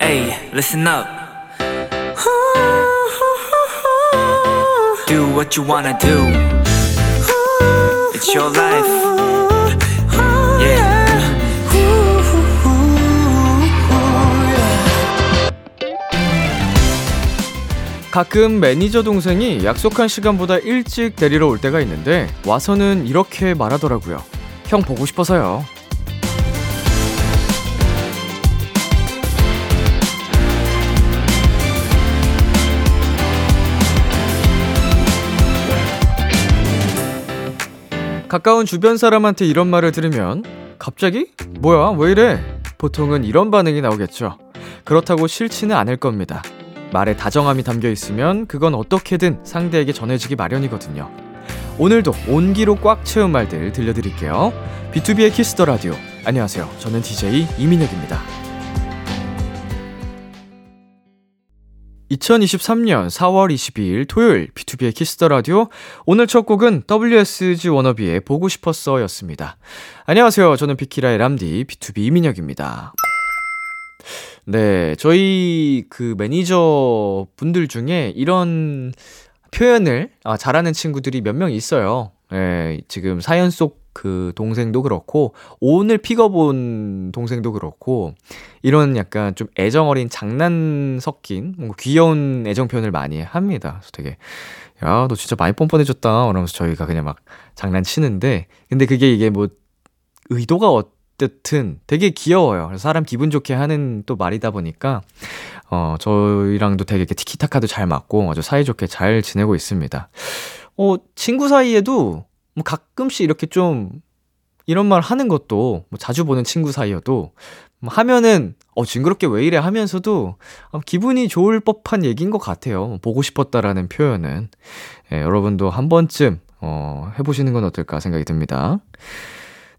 Hey, listen up. Do what you wanna do. It's your life. Yeah. 가끔 매니저 동생이 약속한 시간보다 일찍 데리러 올 때가 있는데 와서는 이렇게 말하더라고요. 형 보고 싶어서요. 가까운 주변 사람한테 이런 말을 들으면 갑자기? 뭐야, 왜 이래? 보통은 이런 반응이 나오겠죠. 그렇다고 싫지는 않을 겁니다. 말에 다정함이 담겨 있으면 그건 어떻게든 상대에게 전해지기 마련이거든요. 오늘도 온기로 꽉 채운 말들 들려드릴게요. B2B의 키스터 라디오. 안녕하세요. 저는 DJ 이민혁입니다. 2023년 4월 22일 토요일 B2B의 키스터 라디오. 오늘 첫 곡은 WSG 워너비의 보고 싶었어 였습니다. 안녕하세요. 저는 비키라의 람디 BTOB 이민혁입니다. 네, 저희 그 매니저 분들 중에 이런 표현을 아, 잘하는 친구들이 몇 명 있어요. 예, 지금 사연 속 그 동생도 그렇고, 오늘 픽업 온 동생도 그렇고, 이런 약간 좀 애정 어린 장난 섞인, 뭔가 귀여운 애정 표현을 많이 합니다. 그래서 되게, 야, 너 진짜 많이 뻔뻔해졌다. 이러면서 저희가 그냥 막 장난치는데, 근데 그게 이게 뭐, 의도가 어쨌든 되게 귀여워요. 그래서 사람 기분 좋게 하는 또 말이다 보니까, 어, 저희랑도 되게 이렇게 티키타카도 잘 맞고 아주 사이좋게 잘 지내고 있습니다. 어, 친구 사이에도 뭐 가끔씩 이렇게 좀 이런 말 하는 것도 뭐 자주 보는 친구 사이여도 뭐 하면은 어 징그럽게 왜 이래 하면서도 어, 기분이 좋을 법한 얘기인 것 같아요. 뭐 보고 싶었다라는 표현은 예, 여러분도 한 번쯤 어, 해보시는 건 어떨까 생각이 듭니다.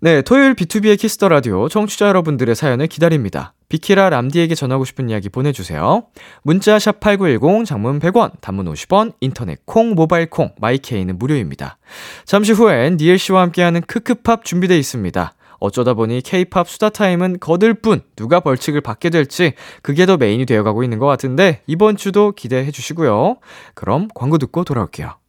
네, 토요일 B2B의 키스터 라디오 청취자 여러분들의 사연을 기다립니다. 비키라 람디에게 전하고 싶은 이야기 보내주세요. 문자 샵 #8910 장문 100원, 단문 50원, 인터넷 콩, 모바일 콩, My K는 무료입니다. 잠시 후엔 니엘 씨와 함께하는 크크팝 준비되어 있습니다. 어쩌다 보니 K-pop 수다 타임은 거들 뿐 누가 벌칙을 받게 될지 그게 더 메인이 되어가고 있는 것 같은데 이번 주도 기대해 주시고요. 그럼 광고 듣고 돌아올게요.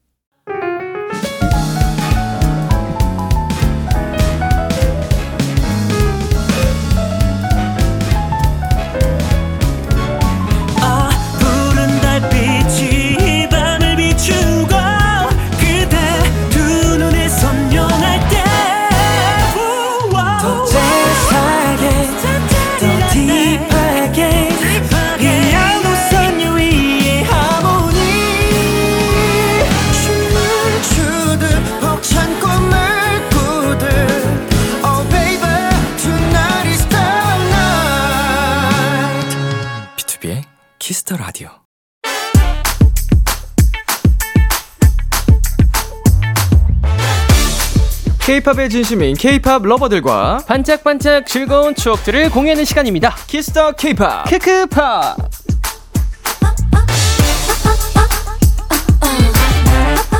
키스터 라디오. K-팝의 진심인 K-팝 러버들과 반짝반짝 즐거운 추억들을 공유하는 시간입니다. Kiss The K-pop. 크크팝.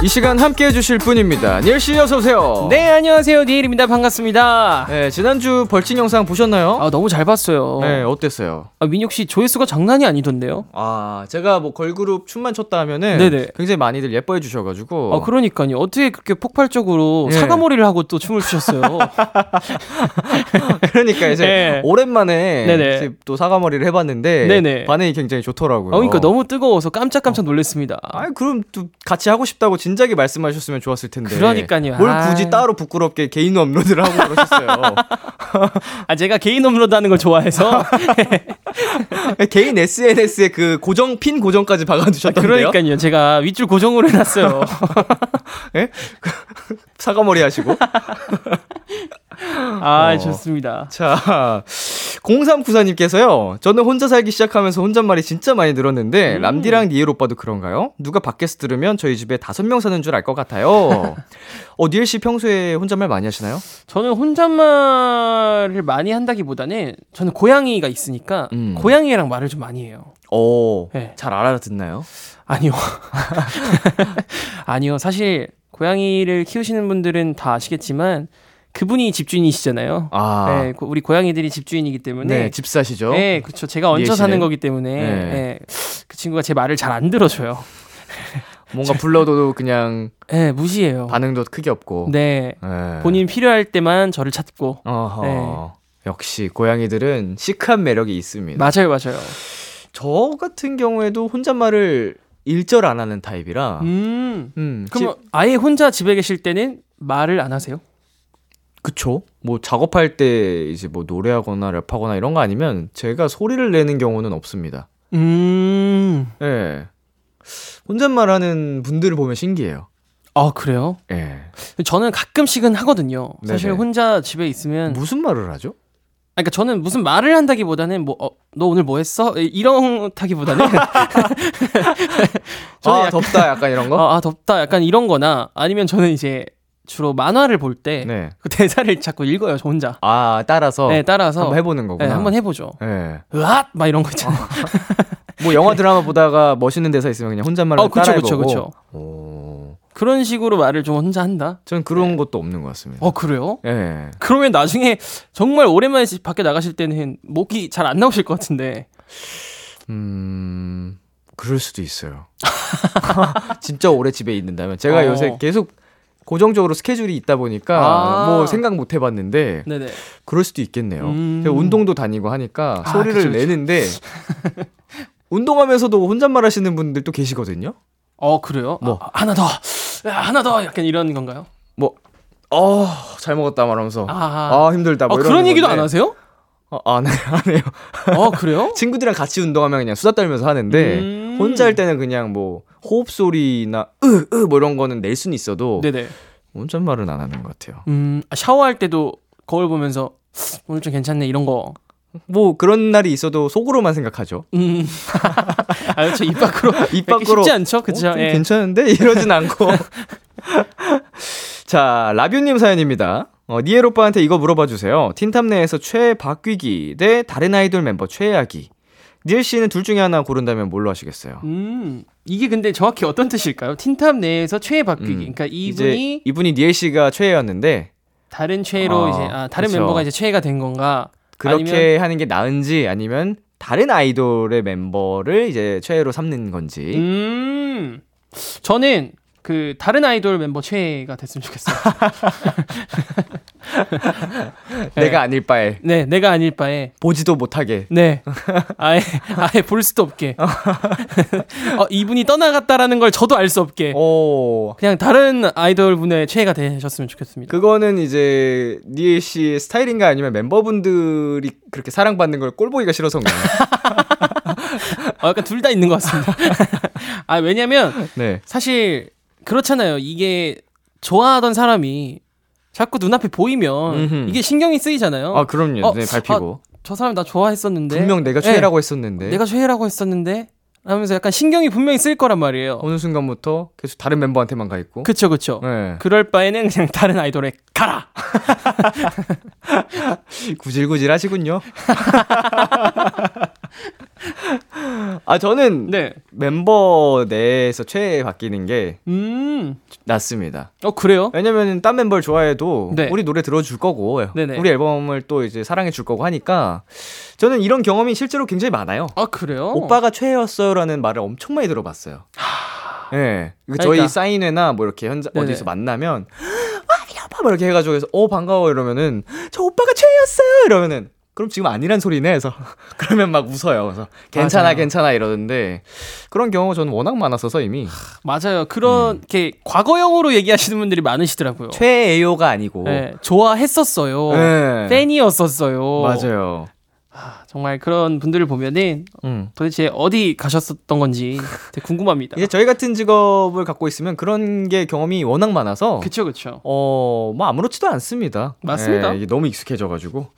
이 시간 함께 해주실 분입니다. 니엘 씨 어서 오세요. 네 안녕하세요 니엘입니다 반갑습니다. 네, 지난주 벌칙 영상 보셨나요? 아 너무 잘 봤어요. 네, 어땠어요? 아, 민혁 씨 조회수가 장난이 아니던데요. 아, 제가 뭐 걸그룹 춤만 췄다 하면은 네네. 굉장히 많이들 예뻐해 주셔가지고. 아 그러니까요. 어떻게 그렇게 폭발적으로 예. 사과머리를 하고 또 춤을 추셨어요. 그러니까 이제 네. 오랜만에 네네. 또 사과머리를 해봤는데 네네. 반응이 굉장히 좋더라고요. 아, 그러니까 너무 뜨거워서 깜짝깜짝 놀랐습니다. 아, 그럼 또 같이 하고 싶다고 진 작에 말씀하셨으면 좋았을 텐데. 그러니까요. 뭘 아. 굳이 따로 부끄럽게 개인 업로드를 하고 그러셨어요. 아 제가 개인 업로드하는 걸 좋아해서 개인 SNS에 그 고정 핀 고정까지 박아두셨던데요. 그러니까요. 제가 윗줄 고정으로 해놨어요. 예? 사과머리 하시고. 아 어. 좋습니다. 자, 0394님께서요. 저는 혼자 살기 시작하면서 혼잣말이 진짜 많이 늘었는데, 람디랑 니엘 오빠도 그런가요? 누가 밖에서 들으면 저희 집에 다섯 명 사는 줄 알 것 같아요. 어, 니엘 씨 평소에 혼잣말 많이 하시나요? 저는 혼잣말을 많이 한다기보다는 저는 고양이가 있으니까 음. 고양이랑 말을 좀 많이 해요. 어, 네. 잘 알아듣나요? 아니요. 아니요. 사실 고양이를 키우시는 분들은 다 아시겠지만 그분이 집주인이시잖아요. 아, 네, 고- 우리 고양이들이 집주인이기 때문에 네, 집사시죠? 네, 그렇죠. 제가 얹혀 이해 사는 씨는? 거기 때문에 네. 네, 그 친구가 제 말을 잘 안 들어줘요. 뭔가 불러도 그냥 네, 무시해요. 반응도 크게 없고. 네, 네. 본인 필요할 때만 저를 찾고. 어허. 네. 역시 고양이들은 시크한 매력이 있습니다. 맞아요, 맞아요. 저 같은 경우에도 혼잣말을 일절 안 하는 타입이라. 음, 음, 집- 그럼 아예 혼자 집에 계실 때는 말을 안 하세요? 그쵸. 뭐 작업할 때 이제 뭐 노래하거나 랩하거나 이런 거 아니면 제가 소리를 내는 경우는 없습니다. 음, 예. 혼잣말 하는 분들을 보면 신기해요. 아 그래요? 예. 저는 가끔씩은 하거든요. 사실 네네. 혼자 집에 있으면 무슨 말을 하죠? 아, 그러니까 저는 무슨 말을 한다기보다는 뭐, 어, 너 오늘 뭐 했어? 이런다기보다는 저는 아, 약간, 덥다 약간 이런 거? 아, 아, 덥다. 약간 이런 거나 아니면 저는 이제 주로 만화를 볼 때그 네. 대사를 자꾸 읽어요, 저 혼자. 아, 따라서 네, 따라서 한번 해보는 거구나. 네, 한번 해보죠. 예. 으앗! 막 이런 거 있잖아요. 뭐 영화 드라마 보다가 멋있는 대사 있으면 그냥 혼잣말로 어, 그쵸, 따라해보고. 그쵸, 그쵸. 오. 그런 식으로 말을 좀 혼자 한다? 전 그런 것도 없는 것 같습니다. 어, 그래요? 예. 그러면 나중에 정말 오랜만에 집 밖에 나가실 때는 목이 잘 안 나오실 것 같은데. 음, 그럴 수도 있어요. 진짜 오래 집에 있는다면 제가 어. 요새 계속 고정적으로 스케줄이 있다 보니까 아. 뭐 생각 못 해봤는데 네네. 그럴 수도 있겠네요. 음. 운동도 다니고 하니까 아, 소리를 그쵸, 그쵸. 내는데 운동하면서도 혼잣말 하시는 분들도 계시거든요. 어, 그래요? 뭐? 아, 하나 더! 야, 하나 더! 약간 이런 건가요? 뭐, 어, 잘 먹었다 말하면서 아, 아, 힘들다. 뭐 어, 이러는 그런 얘기도 건데. 안 하세요? 어, 안 해요, 안 해요. 어, 그래요? 친구들이랑 같이 운동하면 그냥 수다 떨면서 하는데 음. 혼자 할 때는 그냥 뭐 호흡 소리나 으 으 뭐 이런 거는 낼 수는 있어도 네네. 혼잣말은 안 하는 것 같아요. 음, 아, 샤워할 때도 거울 보면서 오늘 좀 괜찮네 이런 거. 뭐 그런 날이 있어도 속으로만 생각하죠. 음. 아, 그렇죠. 입 밖으로 입 밖으로 쉽지 않죠. 어, 좀 예. 괜찮은데 이러진 않고. 자 라뷰님 사연입니다. 어, 니엘 오빠한테 이거 물어봐 주세요. 틴탑 내에서 최애 바뀌기 대 다른 아이돌 멤버 최애하기. 니엘 씨는 둘 중에 하나 고른다면 뭘로 하시겠어요? 음. 이게 근데 정확히 어떤 뜻일까요? 틴탑 내에서 최애 바뀌기. 음. 그러니까 이분이 이분이 니엘 씨가 최애였는데 다른 최애로 어, 이제 아, 다른 그쵸. 멤버가 이제 최애가 된 건가? 그렇게 아니면- 하는 게 나은지 아니면 다른 아이돌의 멤버를 이제 최애로 삼는 건지. 음. 저는 그 다른 아이돌 멤버 최애가 됐으면 좋겠어요. 내가 아닐 바에 네, 내가 아닐 바에 보지도 못하게. 네. 아예, 아예 볼 수도 없게. 어, 이분이 떠나갔다라는 걸 저도 알 수 없게. 오. 그냥 다른 아이돌 분의 최애가 되셨으면 좋겠습니다. 그거는 이제 니엘 씨의 스타일인가 아니면 멤버분들이 그렇게 사랑받는 걸 꼴보기가 싫어서인가요? 어, 약간 둘 다 있는 것 같습니다. 아, 왜냐면 네. 사실 그렇잖아요. 이게 좋아하던 사람이 자꾸 눈앞에 보이면 음흠. 이게 신경이 쓰이잖아요. 아 그럼요. 어, 네 밟히고. 저 사람 나 좋아했었는데. 분명 내가 네, 최애라고 했었는데 내가 최애라고 했었는데. 하면서 약간 신경이 분명히 쓸 거란 말이에요. 어느 순간부터 계속 다른 멤버한테만 가 있고. 그쵸, 그쵸. 네. 그럴 바에는 그냥 다른 아이돌에 가라! 구질구질 하시군요. 아 저는 네. 멤버 내에서 최애 바뀌는 게 음. 낫습니다. 어, 그래요? 왜냐면 딴 멤버를 좋아해도 네. 우리 노래 들어줄 거고 네네. 우리 앨범을 또 이제 사랑해 줄 거고 하니까 저는 이런 경험이 실제로 굉장히 많아요. 아, 그래요? 오빠가 최애였어요라는 말을 엄청 많이 들어봤어요. 예. 네. 저희 그러니까. 사인회나 뭐 이렇게 현장 네네. 어디서 만나면 아, 미안 오빠 뭐 이렇게 해가지고 해서 어 반가워 이러면은 저 오빠가 최애였어요 이러면은 그럼 지금 아니란 소리네 해서 그러면 막 웃어요. 그래서 괜찮아 맞아요. 괜찮아 이러는데 그런 경우가 저는 워낙 많았어서 이미 맞아요. 그렇게 과거형으로 얘기하시는 분들이 많으시더라고요. 최애요가 아니고 네, 좋아했었어요. 네. 팬이었었어요. 맞아요. 정말 그런 분들을 보면은 음. 도대체 어디 가셨었던 건지 되게 궁금합니다. 이제 저희 같은 직업을 갖고 있으면 그런 게 경험이 워낙 많아서 그쵸, 그쵸. 어, 뭐 아무렇지도 않습니다. 맞습니다. 예, 이게 너무 익숙해져 가지고.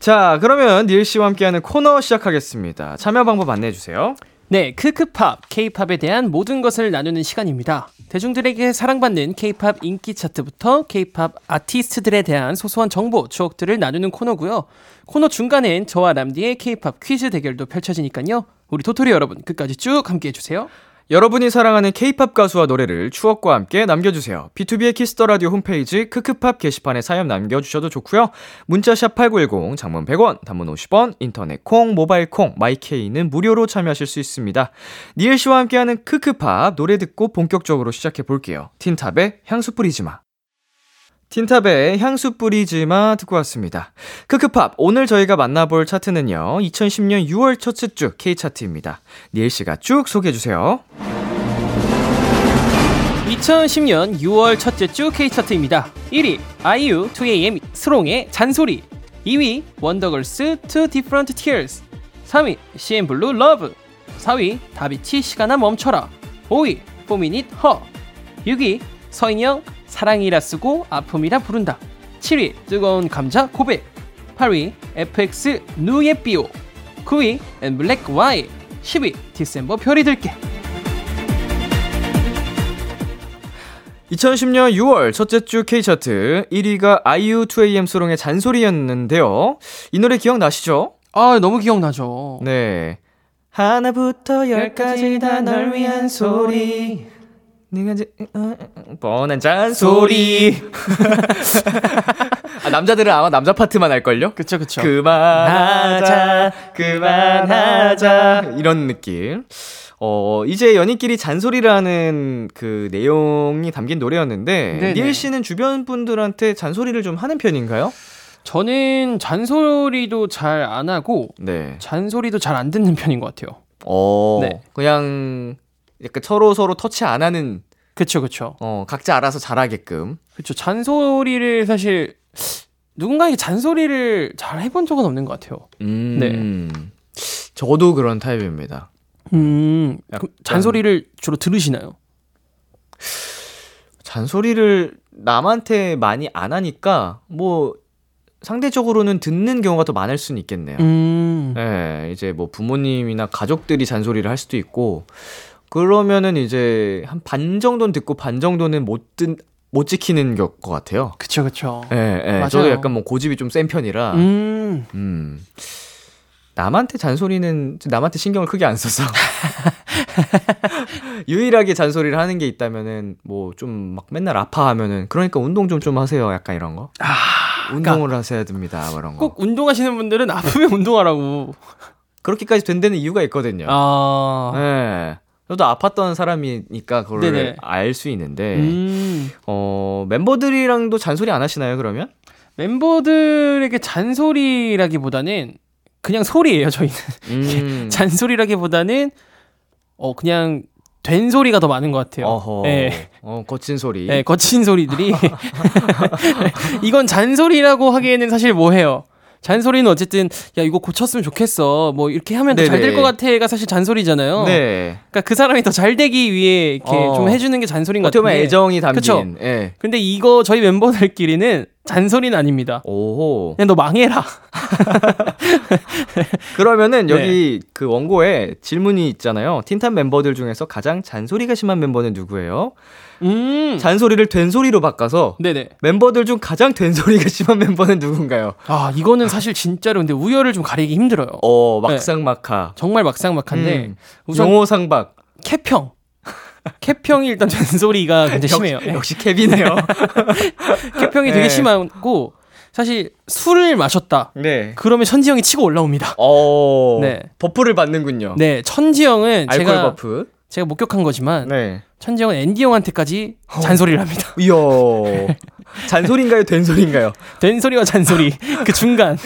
자, 그러면 니엘 씨와 함께하는 코너 시작하겠습니다. 참여 방법 안내해 주세요. 네, 크크팝, 케이팝에 대한 모든 것을 나누는 시간입니다. 대중들에게 사랑받는 케이팝 인기 차트부터 케이팝 아티스트들에 대한 소소한 정보, 추억들을 나누는 코너고요. 코너 중간엔 저와 람디의 케이팝 퀴즈 대결도 펼쳐지니까요. 우리 도토리 여러분 끝까지 쭉 함께 해 주세요. 여러분이 사랑하는 케이팝 가수와 노래를 추억과 함께 남겨주세요. B2B의 키스터 라디오 홈페이지 크크팝 게시판에 사연 남겨주셔도 좋고요. 문자샵 8910, 장문 100원, 단문 50원, 인터넷 콩, 모바일 콩, My K는 무료로 참여하실 수 있습니다. 니엘 씨와 함께하는 크크팝 노래 듣고 본격적으로 시작해 볼게요. 틴탑의 향수 뿌리지 마. 틴탑의 향수 뿌리지 마 듣고 왔습니다. 크크팝 오늘 저희가 만나볼 차트는요. 2010년 6월 첫째 주 K 차트입니다. 니엘 씨가 쭉 소개해 주세요. 2010년 6월 첫째 주 K차트입니다. 1위 아이유 2AM 슬옹의 잔소리 2위 원더걸스 Two Different Tears 3위 CNBLUE Love 4위 다비치 시간아 멈춰라 5위 4미닛 허 6위 서인영 사랑이라 쓰고 아픔이라 부른다 7위 뜨거운 감자 고백 8위 FX 누예삐오 9위 엠블랙 와이 10위 디셈버 별이 들게 2010년 6월 첫째 주 K 차트 1위가 아이유 2AM 스롱의 잔소리였는데요. 이 노래 기억나시죠? 아 너무 기억나죠 네. 하나부터 열까지 다 널 위한 소리. 네가 이제 뻔한 잔소리. 아, 남자들은 아마 남자 파트만 할걸요? 그쵸 그쵸 그만하자, 그만하자. 이런 느낌. 어, 이제 연인끼리 잔소리라는 그 내용이 담긴 노래였는데, 네네. 니엘 씨는 주변 분들한테 잔소리를 좀 하는 편인가요? 저는 잔소리도 잘 안 하고 네. 잔소리도 잘 안 듣는 편인 것 같아요. 어, 네. 그냥 약간 서로 서로 터치 안 하는, 그쵸 그쵸 어, 각자 알아서 잘하게끔. 그쵸 잔소리를 사실 누군가에게 잔소리를 잘 해본 적은 없는 것 같아요. 음. 저도 그런 타입입니다. 음 약간- 잔소리를 주로 들으시나요? 잔소리를 남한테 많이 안 하니까, 뭐, 상대적으로는 듣는 경우가 더 많을 수는 있겠네요. 음 네, 이제 뭐 부모님이나 가족들이 잔소리를 할 수도 있고, 그러면은 이제 한 반 정도는 듣고 반 정도는 못 듣, 못 지키는 것 같아요. 그쵸 그쵸. 예, 예. 맞아요. 저도 약간 뭐 고집이 좀 센 편이라, 음. 음 남한테 잔소리는 남한테 신경을 크게 안 써서. 유일하게 잔소리를 하는 게 있다면은 뭐 좀 막 맨날 아파하면은 그러니까 운동 좀좀 하세요. 약간 이런 거. 아 운동을 하셔야 됩니다. 뭐 이런 거. 꼭 운동하시는 분들은 아프면 운동하라고. 그렇게까지 된 데는 이유가 있거든요. 아 네. 저도 아팠던 사람이니까 그걸. 알 수 있는데 음. 어 멤버들이랑도 잔소리 안 하시나요 그러면? 멤버들에게 잔소리라기보다는 그냥 소리예요 저희는. 음. 잔소리라기보다는 어 그냥 된 소리가 더 많은 것 같아요. 어허. 네. 어 거친 소리. 네, 거친 소리들이 이건 잔소리라고 하기에는 사실 뭐해요. 잔소리는 어쨌든 야 이거 고쳤으면 좋겠어. 뭐 이렇게 하면 더 잘 될. 것 같아가 사실 잔소리잖아요. 네. 그러니까 그 사람이 더 잘 되기 위해 이렇게 어. 좀 해주는 게 잔소리인 것 어떻게 보면. 애정이 담긴. 그쵸? 예. 근데 이거 저희 멤버들끼리는 잔소리는 아닙니다. 오호. 그냥 너 망해라. 그러면은 네. 여기 그 원고에 질문이 있잖아요. 틴탑 멤버들 중에서 가장 잔소리가 심한 멤버는 누구예요? 음. 잔소리를 된소리로 바꿔서 네네. 멤버들 중 가장 된소리가 심한 멤버는 누군가요? 아 이거는 사실 진짜로 근데 우열을 좀 가리기 힘들어요. 어, 막상막하. 정말 막상막한데 음. 우선 용호상박. 캡형. 캡형이 일단 잔소리가 굉장히 심해요. 예. 역시 캡이네요. 캡형이 되게 네. 심하고 사실 술을 마셨다. 네. 그러면 천지 형이 치고 올라옵니다. 어. 네. buff를 받는군요. 네, 천지 형은 알코올 제가 buff. 제가 목격한 거지만 네. 천지 형은 앤디 형한테까지 잔소리를 합니다. 이야. 잔소리인가요? 된소리인가요? 된 소리와 잔소리 그 중간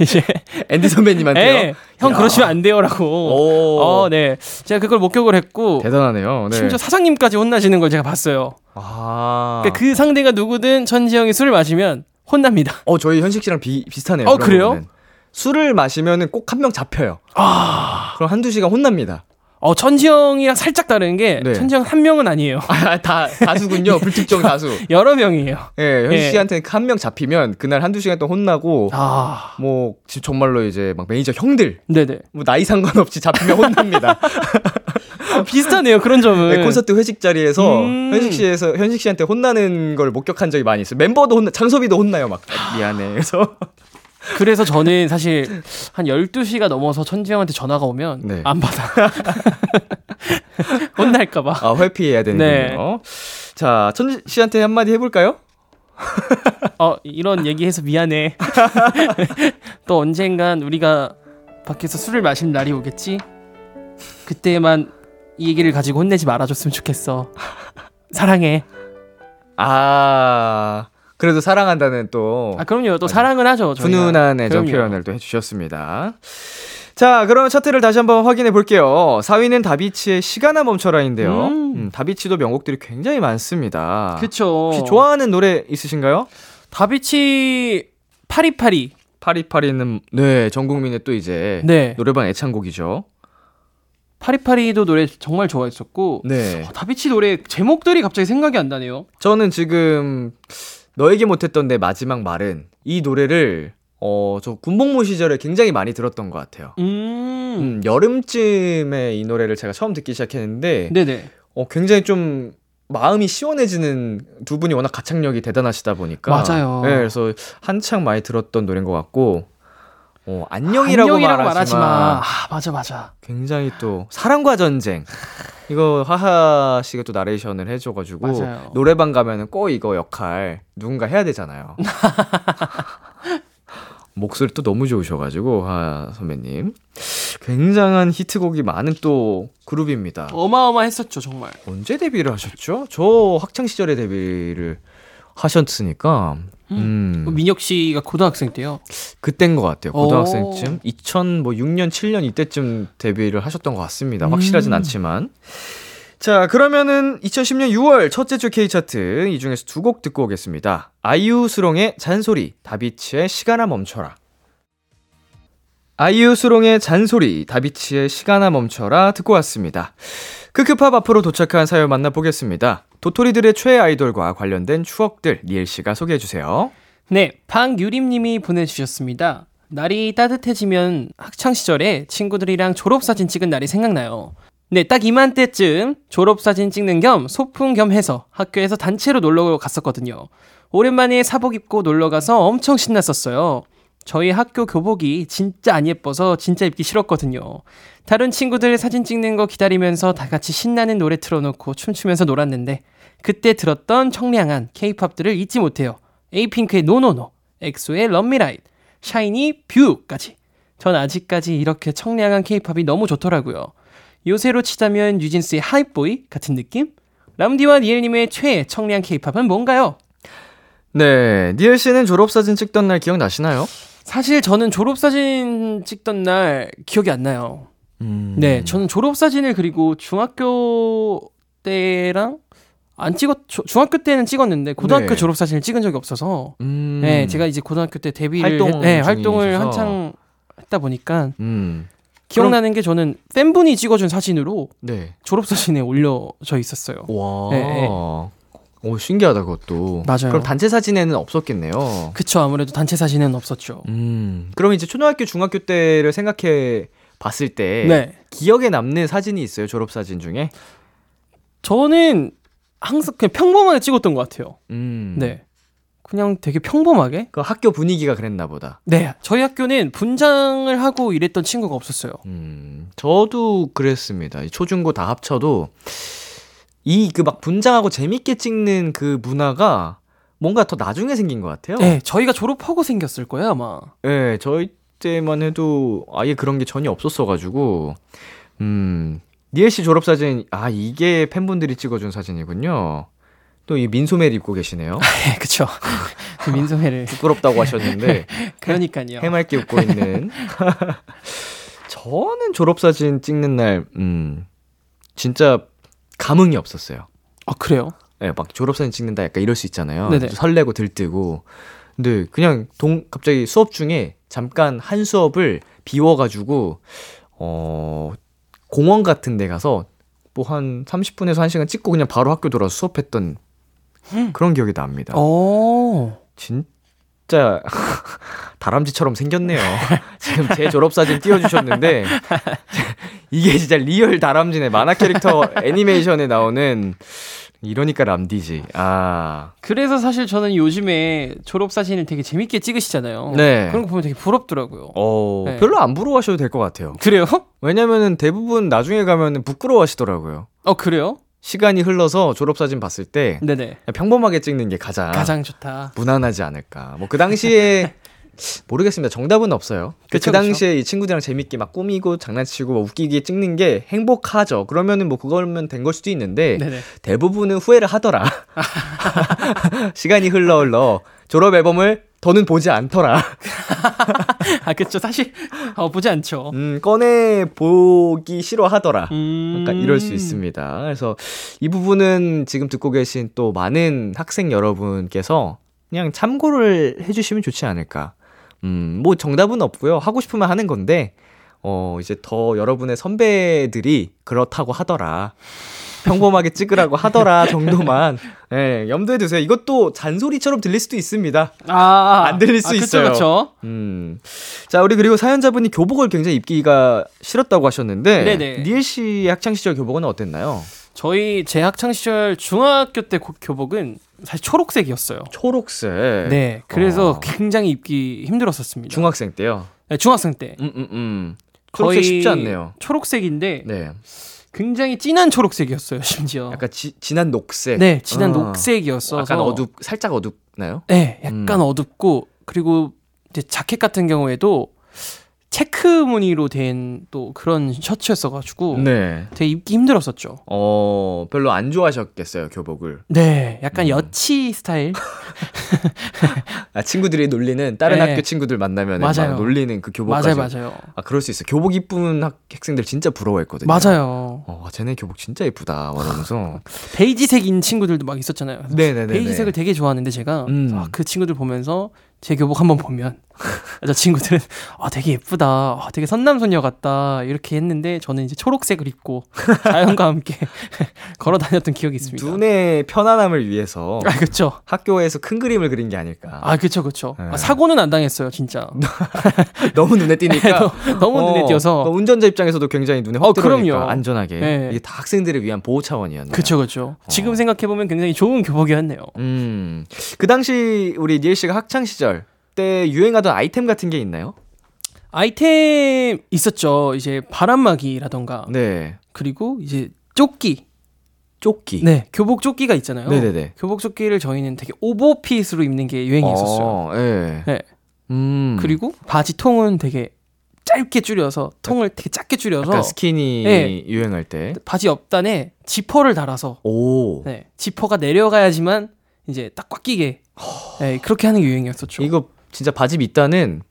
이제 앤디 선배님한테요? 에, 형 야. 그러시면 안 돼요라고. 오. 어, 네. 제가 그걸 목격을 했고 대단하네요. 네. 심지어 사장님까지 혼나시는 걸 제가 봤어요. 아. 그러니까 그 상대가 누구든 천지영이 술을 마시면 혼납니다. 어, 저희 현식 씨랑 비, 비슷하네요. 어, 그래요? 술을 마시면은 꼭 한 명 잡혀요. 아. 그럼 한두 시간 혼납니다. 어, 천지영이랑 살짝 다른 게 네. 천지영 한 명은 아니에요. 아, 다, 다수군요. 불특정 다수. 여러 명이에요. 예, 현식 예. 씨한테 한명 잡히면 그날 한두 시간 동안 혼나고, 아, 뭐, 지- 정말로 이제 막 매니저 형들, 네 네. 뭐 나이 상관없이 잡히면 혼납니다. 어, 비슷하네요. 그런 점은. 네, 콘서트 회식 자리에서 음. 현식 씨에서 현식 씨한테 혼나는 걸 목격한 적이 많이 있어요. 멤버도 혼나, 장섭이도 혼나요. 막 아, 미안해. 그래서 그래서 저는 사실 한 12시가 넘어서 천지영한테 전화가 오면 네. 안 받아. 혼날까봐. 아, 회피해야 네. 되는군요. 자, 천지 씨한테 한마디 해볼까요? 어, 이런 얘기해서 미안해. 또 언젠간 우리가 밖에서 술을 마실 날이 오겠지? 그때만 이 얘기를 가지고 혼내지 말아줬으면 좋겠어. 사랑해. 아, 그래도 사랑한다는 또 아, 그럼요. 또 사랑은 하죠. 저희가. 훈훈한 애정 그럼요. 표현을 또 해주셨습니다. 자, 그러면 차트를 다시 한번 확인해 볼게요. 4위는 다비치의 시간아 멈춰라인데요. 음. 음, 다비치도 명곡들이 굉장히 많습니다. 그쵸. 혹시 좋아하는 노래 있으신가요? 다비치 파리파리. 파리파리는 네, 전 국민의 또 이제 네. 노래방 애창곡이죠. 파리파리도 노래 정말 좋아했었고. 네. 어, 다비치 노래 제목들이 갑자기 생각이 안 나네요. 저는 지금 너에게 못했던 내 마지막 말은 이 노래를 어, 저 군복무 시절에 굉장히 많이 들었던 것 같아요. 음. 음, 여름쯤에 이 노래를 제가 처음 듣기 시작했는데 네네. 어, 굉장히 좀 마음이 시원해지는 두 분이 워낙 가창력이 대단하시다 보니까 맞아요. 네, 그래서 한창 많이 들었던 노래인 것 같고 어, 안녕이라고, 안녕이라고 말하지 말하지 마. 마. 아, 맞아 맞아. 굉장히 또 사랑과 전쟁 이거 하하 씨가 또 나레이션을 해줘가지고 맞아요. 노래방 가면은 꼭 이거 역할 누군가 해야 되잖아요. 목소리 또 너무 좋으셔가지고 하하 선배님 굉장한 히트곡이 많은 또 그룹입니다. 어마어마했었죠 정말. 언제 데뷔를 하셨죠? 저 학창 시절에 데뷔를 하셨으니까 음, 민혁 씨가 고등학생 때요. 그땐 것 같아요. 오. 고등학생쯤 2006년 7년 이때쯤 데뷔를 하셨던 것 같습니다. 확실하진 음. 않지만 자 그러면은 2010년 6월 첫째 주 K 차트 이 중에서 두 곡 듣고 오겠습니다. 아이유 수롱의 잔소리, 다비치의 시간아 멈춰라. 아이유 수롱의 잔소리, 다비치의 시간아 멈춰라 듣고 왔습니다. 크크팝 앞으로 도착한 사연 만나보겠습니다. 도토리들의 최애 아이돌과 관련된 추억들 니엘 씨가 소개해 주세요. 네, 방유림 님이 보내주셨습니다. 날이 따뜻해지면 학창 시절에 친구들이랑 졸업 사진 찍은 날이 생각나요. 네, 딱 이맘때쯤 졸업 사진 찍는 겸 소풍 겸 해서 학교에서 단체로 놀러 갔었거든요. 오랜만에 사복 입고 놀러 가서 엄청 신났었어요. 저희 학교 교복이 진짜 안 예뻐서 진짜 입기 싫었거든요. 다른 친구들 사진 찍는 거 기다리면서 다 같이 신나는 노래 틀어놓고 춤추면서 놀았는데 그때 들었던 청량한 케이팝들을 잊지 못해요. 에이핑크의 NoNoNo, 엑소의 Love Me Right, 샤이니 View까지. 전 아직까지 이렇게 청량한 케이팝이 너무 좋더라고요. 요새로 치자면 뉴진스의 Hype Boy 같은 느낌? 람디와 니엘님의 최애 청량 케이팝은 뭔가요? 네, 니엘 씨는 졸업사진 찍던 날 기억나시나요? 사실 저는 졸업사진 찍던 날 기억이 안 나요. 음. 네, 저는 졸업사진을 그리고 중학교 때랑 안 찍었, 조- 중학교 때는 찍었는데 고등학교 네. 졸업사진을 찍은 적이 없어서 음. 네, 제가 이제 고등학교 때 데뷔를 활동 했, 네, 활동을. 한창 했다 보니까 음. 기억나는 게 저는 팬분이 찍어준 사진으로 네. 졸업사진에 올려져 있었어요. 와. 네, 네. 오, 신기하다, 그것도. 맞아요. 그럼 단체 사진에는 없었겠네요. 그쵸, 아무래도 단체 사진은 없었죠. 음. 그럼 이제 초등학교, 중학교 때를 생각해 봤을 때 네. 기억에 남는 사진이 있어요, 졸업 사진 중에? 저는 항상 그냥 평범하게 찍었던 것 같아요. 음. 네. 그냥 되게 평범하게? 그 학교 분위기가 그랬나 보다. 네. 저희 학교는 분장을 하고 일했던 친구가 없었어요. 음, 저도 그랬습니다. 이 초중고 다 합쳐도 이 그 막 분장하고 재밌게 찍는 그 문화가 뭔가 더 나중에 생긴 것 같아요. 네. 저희가 졸업하고 생겼을 거예요, 아마. 네, 저희 때만 해도 아예 그런 게 전혀 없었어가지고, 음, 니엘 씨 졸업 사진, 아, 이게 팬분들이 찍어준 사진이군요. 또 이 민소매를 입고 계시네요. 네, 그쵸. 그 민소매를. 부끄럽다고 하셨는데, 그러니까요. 해맑게 웃고 있는. 저는 졸업 사진 찍는 날, 음, 진짜 감흥이 없었어요. 아, 그래요? 예, 막 졸업사진 찍는다 약간 이럴 수 있잖아요. 네네. 설레고 들뜨고. 근데 그냥 동, 갑자기 수업 중에 잠깐 한 수업을 비워가지고, 어, 공원 같은 데 가서 뭐 한 30분에서 1시간 찍고 그냥 바로 학교 돌아서 수업했던 그런 기억이 납니다. 오. 진짜 다람쥐처럼 생겼네요. 지금 제 졸업사진 띄워주셨는데 이게 진짜 real 다람쥐네. 만화 캐릭터 애니메이션에 나오는 이러니까 람디지. 아. 그래서 사실 저는 요즘에 졸업 사진을 되게 재밌게 찍으시잖아요. 네. 그런 거 보면 되게 부럽더라고요. 어, 네. 별로 안 부러워하셔도 될 것 같아요. 그래요? 왜냐면은 대부분 나중에 가면은 부끄러워하시더라고요. 어 그래요? 시간이 흘러서 졸업사진 봤을 때 네네. 평범하게 찍는 게 가장, 가장 좋다. 무난하지 않을까. 뭐 그 당시에 모르겠습니다. 정답은 없어요. 그 그쵸, 당시에 이 친구들이랑 재밌게 막 꾸미고 장난치고 뭐 웃기게 찍는 게 행복하죠. 그러면은 뭐 그거면 된 걸 수도 있는데 네네. 대부분은 후회를 하더라. 시간이 흘러 흘러 졸업 앨범을 더는 보지 않더라. 아 그쵸. 사실 어, 보지 않죠. 음, 꺼내 보기 싫어하더라. 음. 약간 이럴 수 있습니다. 그래서 이 부분은 지금 듣고 계신 또 많은 학생 여러분께서 그냥 참고를 해주시면 좋지 않을까. 음, 뭐 정답은 없고요. 하고 싶으면 하는 건데, 어, 이제 더 여러분의 선배들이 그렇다고 하더라. 평범하게 찍으라고 하더라 정도만 예, 염두에 두세요. 이것도 잔소리처럼 들릴 수도 있습니다. 아, 안 들릴 수 아, 그쵸, 있어요. 그쵸. 음. 자, 우리 그리고 사연자분이 교복을 굉장히 입기가 싫었다고 하셨는데 네네. 니엘 씨의 학창 시절 교복은 어땠나요? 저희 제 학창 시절 중학교 때 고- 교복은 사실 초록색이었어요. 초록색. 네, 그래서 어. 굉장히 입기 힘들었었습니다. 중학생 때요. 네, 중학생 때 음, 음, 음. 초록색 거의 쉽지 않네요. 초록색인데 네. 굉장히 진한 초록색이었어요. 심지어. 약간 지, 진한 녹색. 네, 진한 어. 녹색이었어서 약간 어둡 살짝 어둡나요? 네, 약간 음. 어둡고 그리고 이제 자켓 같은 경우에도 체크 무늬로 된 또 그런 셔츠였어가지고 네. 되게 입기 힘들었었죠. 어, 별로 안 좋아하셨겠어요, 교복을. 네, 약간 음. 여치 스타일. 아, 친구들이 놀리는 다른 네. 학교 친구들 만나면 맞아요. 놀리는 그 교복 맞아요. 맞아요, 아, 그럴 수 있어. 교복 이쁜 학, 학생들 진짜 부러워했거든요. 맞아요. 어, 쟤네 교복 진짜 예쁘다. 말하면서. 베이지색인 친구들도 막 있었잖아요. 네네네. 베이지색을 되게 좋아하는데 제가 음. 아, 그 친구들 보면서 제 교복 한번 보면 저 친구들은 아 되게 예쁘다, 아, 되게 선남소녀 같다 이렇게 했는데 저는 이제 초록색을 입고 자연과 함께 걸어 다녔던 기억이 있습니다. 눈의 편안함을 위해서 아 그렇죠. 학교에서 큰 그림을 그린 게 아닐까. 아 그렇죠, 그렇죠. 네. 아, 사고는 안 당했어요, 진짜. 너무 눈에 띄니까. 너무 눈에 어, 띄어서. 그 운전자 입장에서도 굉장히 눈에 확 어, 들어오니까. 안전하게. 네. 이게 다 학생들을 위한 보호 차원이었네요. 그렇죠, 그렇죠. 지금 어. 생각해 보면 굉장히 좋은 교복이었네요. 음. 그 당시 우리 니엘 씨가 학창 시절 때 유행하던 아이템 같은 게 있나요? 아이템 있었죠. 이제 바람막이라던가 네. 그리고 이제 조끼. 조끼. 네, 교복 조끼가 있잖아요. 네네네. 교복 조끼를 저희는 되게 오버핏으로 입는 게 유행이었었어요. 어, 예. 네. 음. 그리고 바지 통은 되게 짧게 줄여서 통을 되게 작게 줄여서 스키니 네. 유행할 때. 바지 옆단에 지퍼를 달아서 오. 네, 지퍼가 내려가야지만 이제 딱 꽉 끼게 네, 그렇게 하는 게 유행이었었죠. 이거 진짜 바지 밑단은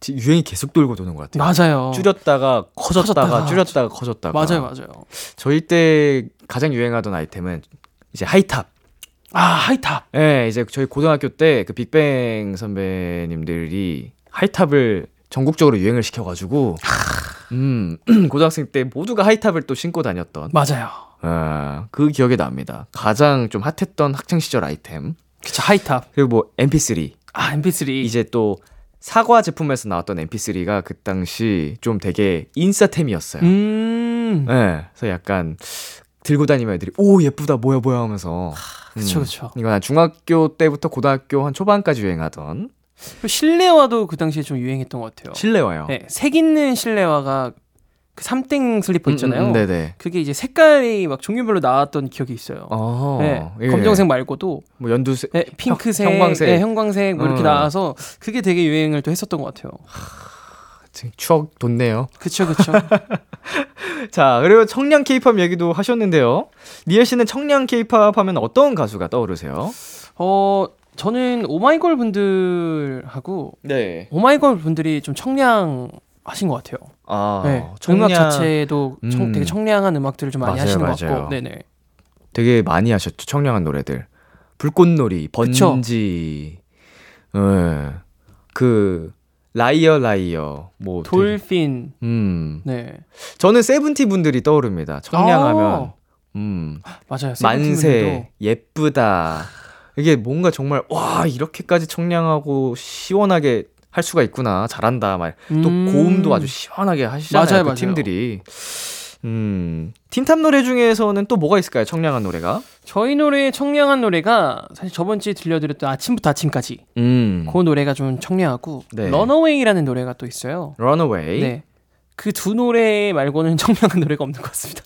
지- 유행이 계속 돌고 도는 것 같아요. 맞아요. 줄였다가 커졌다가, 커졌다가, 줄였다가 커졌다가. 맞아요, 맞아요. 저희 때 가장 유행하던 아이템은 이제 high top. 아 high top. 예, 이제 저희 고등학교 때 그 빅뱅 선배님들이 high top을 전국적으로 유행을 시켜가지고, 음, 고등학생 때 모두가 하이탑을 또 신고 다녔던, 맞아요. 아, 그 기억이 납니다. 가장 좀 핫했던 학창시절 아이템. 그쵸 하이탑. 그리고 뭐 MP3. 아 MP3. 이제 또 사과 제품에서 나왔던 MP3가 그 당시 좀 되게 인싸템이었어요. 음. 예, 그래서 약간 들고 다니면 애들이 오 예쁘다 뭐야 뭐야 하면서 그쵸 그쵸. 이거 한 중학교 때부터 고등학교 한 초반까지 유행하던 실내화도 그 당시에 좀 유행했던 것 같아요. 실내화요. 네, 색 있는 실내화가 그 삼땡 슬리퍼 있잖아요. 음, 음, 네네. 그게 이제 색깔이 막 종류별로 나왔던 기억이 있어요. 어, 네, 예. 검정색 말고도 뭐 연두색, 네, 핑크색, 형- 형광색. 네, 형광색 뭐 이렇게 어. 나와서 그게 되게 유행을 또 했었던 것 같아요. 추억 돋네요. 그쵸 그쵸. 자, 그리고 청량 케이팝 얘기도 하셨는데요. 니엘 씨는 청량 케이팝 하면 어떤 가수가 떠오르세요? 어 저는 오마이걸 분들하고 네. 오마이걸 분들이 좀 청량 하신 것 같아요. 아, 네, 청량 음악 자체도 청- 음. 되게 청량한 음악들을 좀 많이 맞아요, 하시는 것 맞아요. 같고, 네네. 되게 많이 하셨죠. 청량한 노래들. 불꽃놀이. 번지. 예. 그 Liar Liar 뭐 되게- Dolphin, 음. 네 저는 세븐틴 분들이 떠오릅니다. 청량하면 아, 음. 맞아요. 만세, 예쁘다. 이게 뭔가 정말 와 이렇게까지 청량하고 시원하게 할 수가 있구나. 잘한다. 말. 또 음. 고음도 아주 시원하게 하시잖아요. 맞아요, 그 맞아요. 팀들이. 음, 틴탑 노래 중에서는 또 뭐가 있을까요? 청량한 노래가? 저희 노래 청량한 노래가 사실 저번 주에 들려드렸던 아침부터 아침까지 음, 그 노래가 좀 청량하고 네. 런어웨이라는 노래가 또 있어요. Runaway. 네. 그 두 노래 말고는 청량한 노래가 없는 것 같습니다.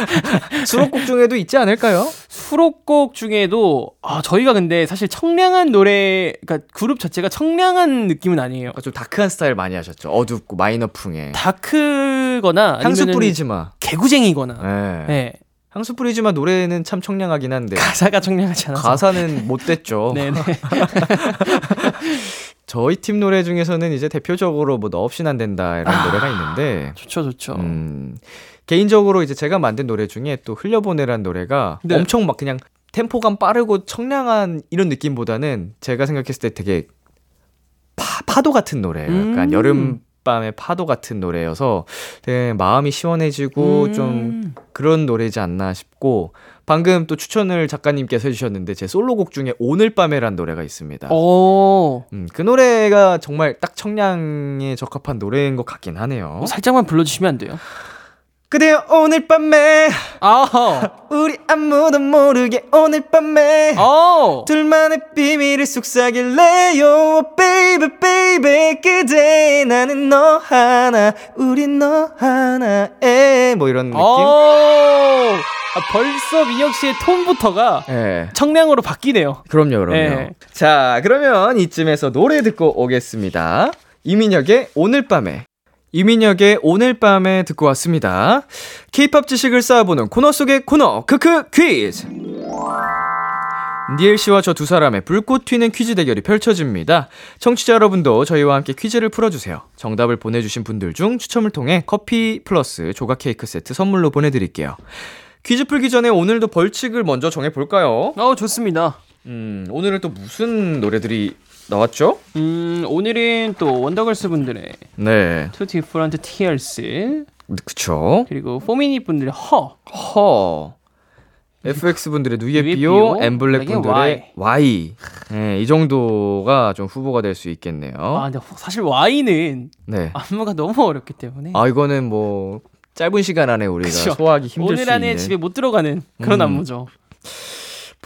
수록곡 중에도 있지 않을까요? 수록곡 중에도 아 저희가 근데 사실 청량한 노래 그러니까 그룹 자체가 청량한 느낌은 아니에요. 약간 좀 다크한 스타일 많이 하셨죠. 어둡고 마이너풍에. 다크거나 향수 뿌리지 마. 개구쟁이거나 네. 네. 향수 뿌리지 마 노래는 참 청량하긴 한데 가사가 청량하지 않아서 가사는 못 됐죠. 네네 저희 팀 노래 중에서는 이제 대표적으로 뭐 너 없인 안 된다 이런 아. 노래가 있는데 좋죠 좋죠. 음, 개인적으로 이제 제가 만든 노래 중에 또 흘려보내란 노래가 네. 엄청 막 그냥 템포감 빠르고 청량한 이런 느낌보다는 제가 생각했을 때 되게 파, 파도 같은 노래예요. 약간 음. 여름 밤의 파도 같은 노래여서 되게 마음이 시원해지고 음. 좀 그런 노래지 않나 싶고 방금 또 추천을 작가님께서 해주셨는데 제 솔로곡 중에 오늘 밤에란 노래가 있습니다. 오 음, 그 노래가 정말 딱 청량에 적합한 노래인 것 같긴 하네요. 어, 살짝만 불러주시면 안 돼요? 그대여 오늘 밤에. 아, 우리 아무도 모르게 오늘 밤에. 어, 둘만의 비밀을 속삭일래요. Baby baby 그대 나는 너 하나 우리 너 하나에. 뭐 이런 느낌? 어, 아, 벌써 민혁 씨의 톤부터가 예. 청량으로 바뀌네요. 그럼요 그럼요. 예. 자 그러면 이쯤에서 노래 듣고 오겠습니다. 이민혁의 오늘 밤에 이민혁의 오늘 밤에 듣고 왔습니다. K-팝 지식을 쌓아보는 코너 속의 코너 크크 퀴즈. 니엘 씨와 저 두 사람의 불꽃 튀는 퀴즈 대결이 펼쳐집니다. 청취자 여러분도 저희와 함께 퀴즈를 풀어주세요. 정답을 보내주신 분들 중 추첨을 통해 커피 플러스 조각 케이크 세트 선물로 보내드릴게요. 퀴즈 풀기 전에 오늘도 벌칙을 먼저 정해볼까요? 어, 좋습니다. 음, 오늘은 또 무슨 노래들이 나왔죠? 음, 오늘은 또 원더걸스 분들의 네, Two Different Tears 그쵸. 그리고 포미닛 분들의 Huh Huh. FX 분들의 누에 누에 비오, 비오, 엠블랙 분들의 Y. 네, 이 정도가 좀 후보가 될 수 있겠네요. 아, 근데 사실 Y는 네. 안무가 너무 어렵기 때문에 아, 이거는 뭐 짧은 시간 안에 우리가 그쵸. 소화하기 힘들 오늘 수 안에 있는. 집에 못 들어가는 그런 음. 안무죠.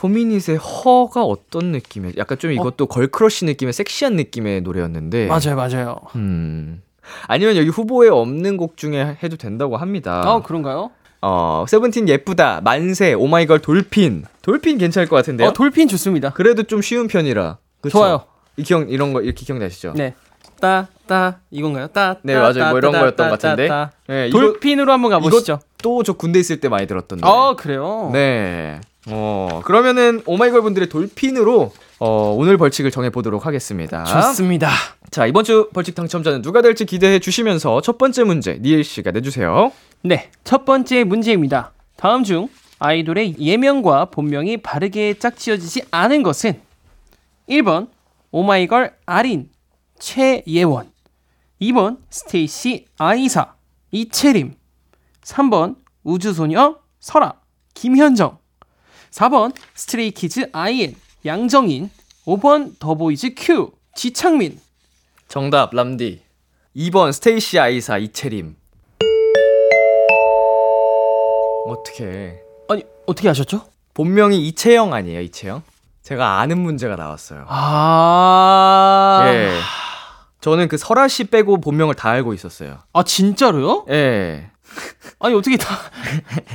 포미닛의 Huh가 어떤 느낌이에요? 약간 좀 이것도 girl crush 느낌의 섹시한 느낌의 노래였는데. 맞아요, 맞아요. 음. 아니면 여기 후보에 없는 곡 중에 해도 된다고 합니다. 아, 그런가요? 어, 세븐틴 예쁘다, 만세, 오마이걸 Dolphin. Dolphin 괜찮을 것 같은데요? 어, Dolphin 좋습니다. 그래도 좀 쉬운 편이라. 그쵸? 좋아요. 이 기억 이런 거 이렇게 기억나시죠? 네. 따, 따, 이건가요? 따, 네, 따, 맞아요. 따, 뭐 이런 따, 거였던 따, 것 같은데. 네, Dolphin으로 한번 가보시죠. 또 저 군대 있을 때 많이 들었던 노래. 아, 그래요? 네. 어, 그러면은 오마이걸 분들의 돌핀으로 어, 오늘 벌칙을 정해 보도록 하겠습니다. 좋습니다. 자, 이번 주 벌칙 당첨자는 누가 될지 기대해 주시면서 첫 번째 문제 니엘 씨가 내 주세요. 네, 첫 번째 문제입니다. 다음 중 아이돌의 예명과 본명이 바르게 짝지어지지 않은 것은 1번 오마이걸 아린 최예원 2번 스테이시 아이사 이채림 3번 우주소녀 설아 김현정 4번 스트레이키즈 아이엔 양정인 5번 더보이즈 큐 지창민 정답 람디. 2번 스테이시 아이사 이채림. 어떻게? 아니 어떻게 아셨죠? 본명이 이채영 아니에요, 이채영? 제가 아는 문제가 나왔어요. 아... 예. 저는 그 설아 씨 빼고 본명을 다 알고 있었어요. 아 진짜로요? 예. 아니 어떻게 다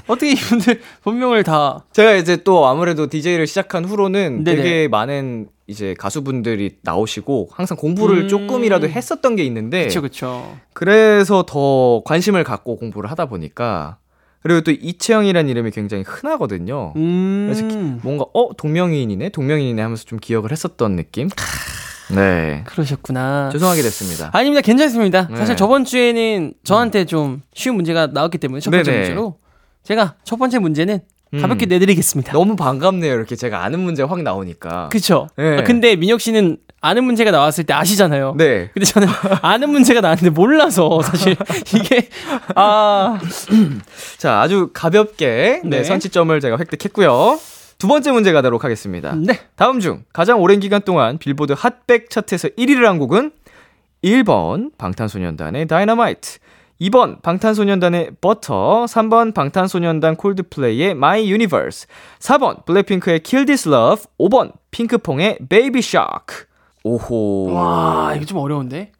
어떻게 이분들 본명을 다 제가 이제 또 아무래도 DJ를 시작한 후로는 네네. 되게 많은 이제 가수분들이 나오시고 항상 공부를 음. 조금이라도 했었던 게 있는데 그쵸 그쵸 그래서 더 관심을 갖고 공부를 하다 보니까 그리고 또 이채영이라는 이름이 굉장히 흔하거든요. 그래서 기- 음 뭔가 어 동명이인이네 동명이인이네 하면서 좀 기억을 했었던 느낌. 네 그러셨구나 죄송하게 됐습니다. 아닙니다 괜찮습니다 네. 사실 저번 주에는 저한테 좀 쉬운 문제가 나왔기 때문에 첫 번째 네네. 문제로 제가 첫 번째 문제는 음. 가볍게 내드리겠습니다 너무 반갑네요 이렇게 제가 아는 문제 확 나오니까. 그쵸 네. 아, 근데 민혁 씨는 아는 문제가 나왔을 때 아시잖아요 네. 근데 저는 아는 문제가 나왔는데 몰라서 사실 이게 아 자 아주 가볍게 네, 네. 선취점을 제가 획득했고요. 두 번째 문제 가도록 하겠습니다. 네. 다음 중 가장 오랜 기간 동안 빌보드 핫백 차트에서 1위를 한 곡은 1번 방탄소년단의 다이너마이트, 2번 방탄소년단의 버터, 3번 방탄소년단 콜드플레이의 My Universe, 4번 블랙핑크의 Kill This Love, 5번 핑크퐁의 Baby Shark. 오호. 와, 이거 좀 어려운데?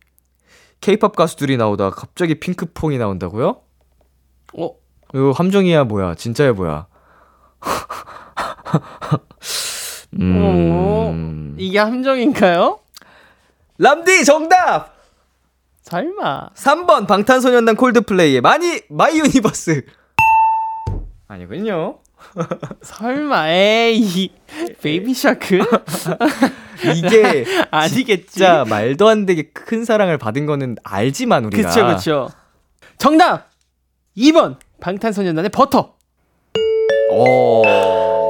케이팝 가수들이 나오다가 갑자기 핑크퐁이 나온다고요? 어, 이거 함정이야 뭐야? 진짜야 뭐야? 음. 이게 함정인가요? 람디 정답! 설마. 3번 방탄소년단 콜드플레이의 My My Universe. 아니군요. 설마, 에이. Baby Shark? 이게 아니겠지. 진짜 말도 안 되게 큰 사랑을 받은 거는 알지만 우리가. 그쵸, 그쵸. 정답! 2번. 방탄소년단의 버터. 오.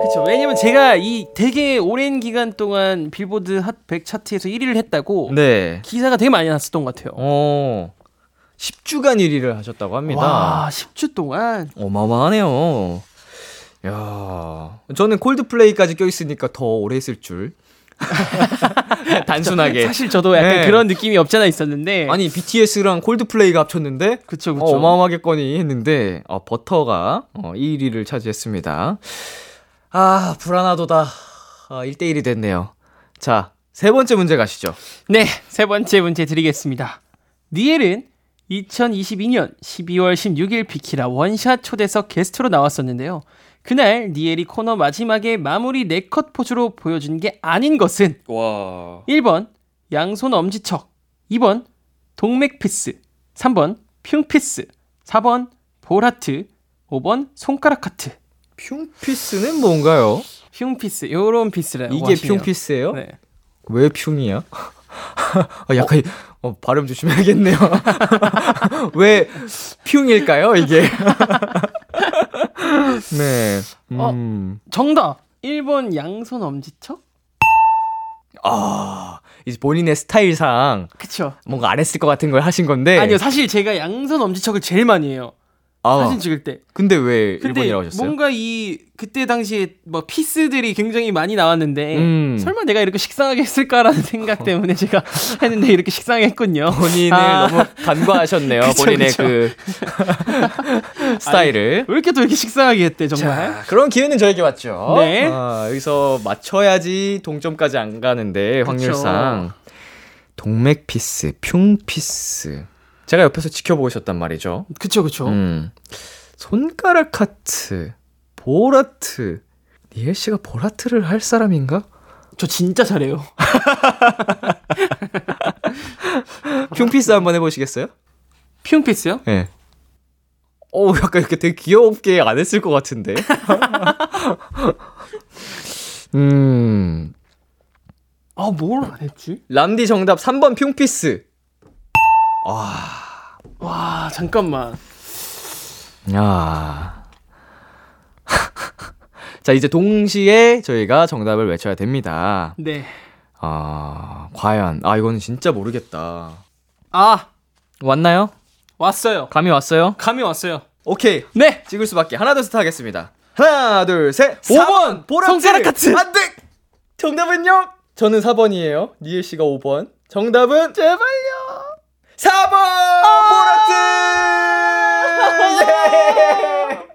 그쵸. 왜냐면 제가 이 되게 오랜 기간 동안 빌보드 핫 100 차트에서 1위를 했다고 네. 기사가 되게 많이 났었던 것 같아요. 어. 10주간 1위를 하셨다고 합니다. 와, 10주 동안. 어마어마하네요. 야, 저는 콜드플레이까지 껴 있으니까 더 오래 했을 줄. 단순하게. 사실 저도 약간 네. 그런 느낌이 없잖아 있었는데. 아니 BTS랑 콜드플레이가 합쳤는데 그쵸, 그쵸. 어, 어마어마하겠거니 했는데 어, 버터가 어, 1위를 차지했습니다. 아 불안하도다. 아, 1대1이 됐네요. 자, 세 번째 문제 가시죠. 네, 세 번째 문제 드리겠습니다. 니엘은 2022년 12월 16일 비키라 원샷 초대석 게스트로 나왔었는데요. 그날 니엘이 코너 마지막에 마무리 네컷 포즈로 보여준 게 아닌 것은 와. 1번 양손 엄지척, 2번 동맥 peace, 3번 흉 peace, 4번 볼 하트, 5번 손가락 하트. 흉peace는 뭔가요? 흉peace, 요런 peace라고 이게. 흉peace예요? 네. 왜 흉이야? 아, 약간 어, 발음 조심해야겠네요. 왜 흉일까요, 이게? 네. 음. 정답! 1번 양손 엄지척? 아, 이제 본인의 스타일상 그쵸. 뭔가 안 했을 것 같은 걸 하신 건데. 아니요, 사실 제가 양손 엄지척을 제일 많이 해요. 아, 사진 찍을 때. 근데 왜 근데 일본이라고 하셨어요? 뭔가 이 그때 당시에 뭐 피스들이 굉장히 많이 나왔는데 음. 설마 내가 이렇게 식상하게 했을까라는 생각 때문에 제가 했는데 이렇게 식상하게 했군요. 본인을 아. 너무 간과하셨네요. 그쵸, 본인의 그쵸. 그 스타일을. 왜 이렇게 또 이렇게 식상하게 했대 정말? 자, 그런 기회는 저에게 왔죠. 네. 아, 여기서 맞춰야지 동점까지 안 가는데 확률상 동맥 peace, 흉 peace. 제가 옆에서 지켜보고 있었단 말이죠. 그쵸 그쵸. 음. 손가락 하트, 볼하트. 니엘 씨가 볼하트를 할 사람인가? 저 진짜 잘해요. 흉peace 한번 해보시겠어요? 흉peace요? 예. 네. 어, 약간 이렇게 되게 귀엽게 안 했을 것 같은데. 음. 아 뭘 안 했지? 람디 정답 3번 흉피스. 와 잠깐만. 야. 자, 이제 동시에 저희가 정답을 외쳐야 됩니다. 네. 아, 과연. 아, 이거는 진짜 모르겠다. 아 왔나요? 왔어요. 감이 왔어요? 감이 왔어요. 오케이. 네. 찍을 수밖에. 하나, 둘, 셋 하겠습니다. 하나, 둘, 셋. 5번! 4번! 보라트! 손가락 하트! 안 돼! 정답은요? 저는 4번이에요. 니엘 씨가 5번. 정답은? 제발요! 4번! 보라트! 예!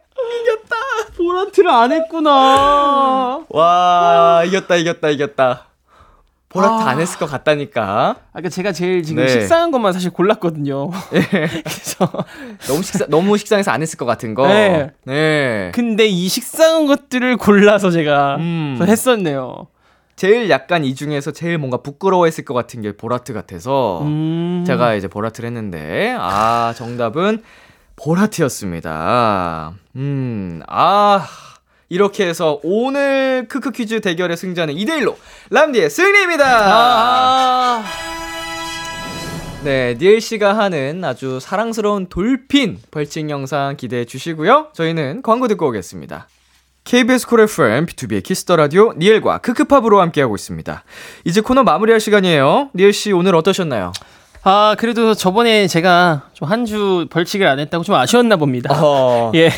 보라트를 안 했구나. 와, 이겼다, 이겼다, 이겼다. 보라트 아. 안 했을 것 같다니까. 아까 제가 제일 지금 네. 식상한 것만 사실 골랐거든요. 그래서 너무 식상, 너무 식상해서 안 했을 것 같은 거. 네. 네. 근데 이 식상한 것들을 골라서 제가 음. 또 했었네요. 제일 약간 이 중에서 제일 뭔가 부끄러워했을 것 같은 게 보라트 같아서. 음. 제가 이제 보라트를 했는데, 아, 정답은 보라트였습니다. 음, 아, 이렇게 해서 오늘 크크 퀴즈 대결의 승자는 2대 1로 람디의 승리입니다! 아. 네, 니엘 씨가 하는 아주 사랑스러운 돌핀 벌칙 영상 기대해 주시고요. 저희는 광고 듣고 오겠습니다. KBS Cool FM, 비투비의 Kiss the Radio, 니엘과 ㅋㅋ팝으로 함께하고 있습니다. 이제 코너 마무리할 시간이에요. 니엘 씨 오늘 어떠셨나요? 아, 그래도 저번에 제가 좀 한 주 벌칙을 안 했다고 좀 아쉬웠나 봅니다. 어, 예.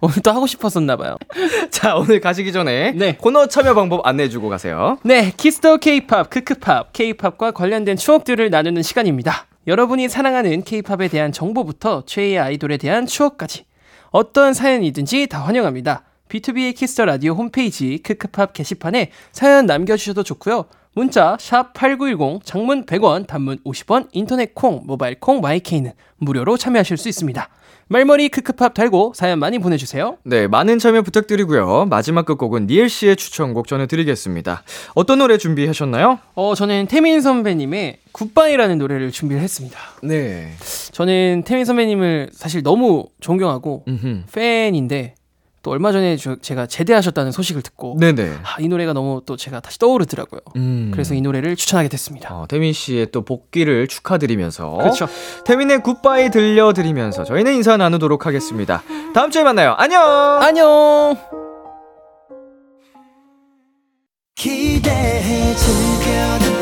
오늘 또 하고 싶었었나 봐요. 자, 오늘 가시기 전에 네. 코너 참여 방법 안내해 주고 가세요. 네, 키스 더 케이팝, ㅋㅋ팝, 케이팝과 관련된 추억들을 나누는 시간입니다. 여러분이 사랑하는 케이팝에 대한 정보부터 최애 아이돌에 대한 추억까지 어떤 사연이든지 다 환영합니다. 비투비의 Kiss the Radio 홈페이지 ㅋㅋ팝 게시판에 사연 남겨주셔도 좋고요. 문자 샵8910 장문 100원 단문 50원 인터넷 콩 모바일 콩 마이케이는 무료로 참여하실 수 있습니다. 말머리 ㅋㅋ팝 달고 사연 많이 보내주세요. 네, 많은 참여 부탁드리고요. 마지막 끝곡은 니엘 씨의 추천곡 전해드리겠습니다. 어떤 노래 준비하셨나요? 어, 저는 태민 선배님의 굿바이라는 노래를 준비를 했습니다. 네. 저는 태민 선배님을 사실 너무 존경하고 음흠. 팬인데 또 얼마 전에 저- 제가 제대하셨다는 소식을 듣고 네네. 아, 이 노래가 너무 또 제가 다시 떠오르더라고요. 음. 그래서 이 노래를 추천하게 됐습니다. 어, 태민 씨의 또 복귀를 축하드리면서 그렇죠. 태민의 굿바이 들려드리면서 저희는 인사 나누도록 하겠습니다. 다음 주에 만나요. 안녕. 안녕. 기대해 즐겨듣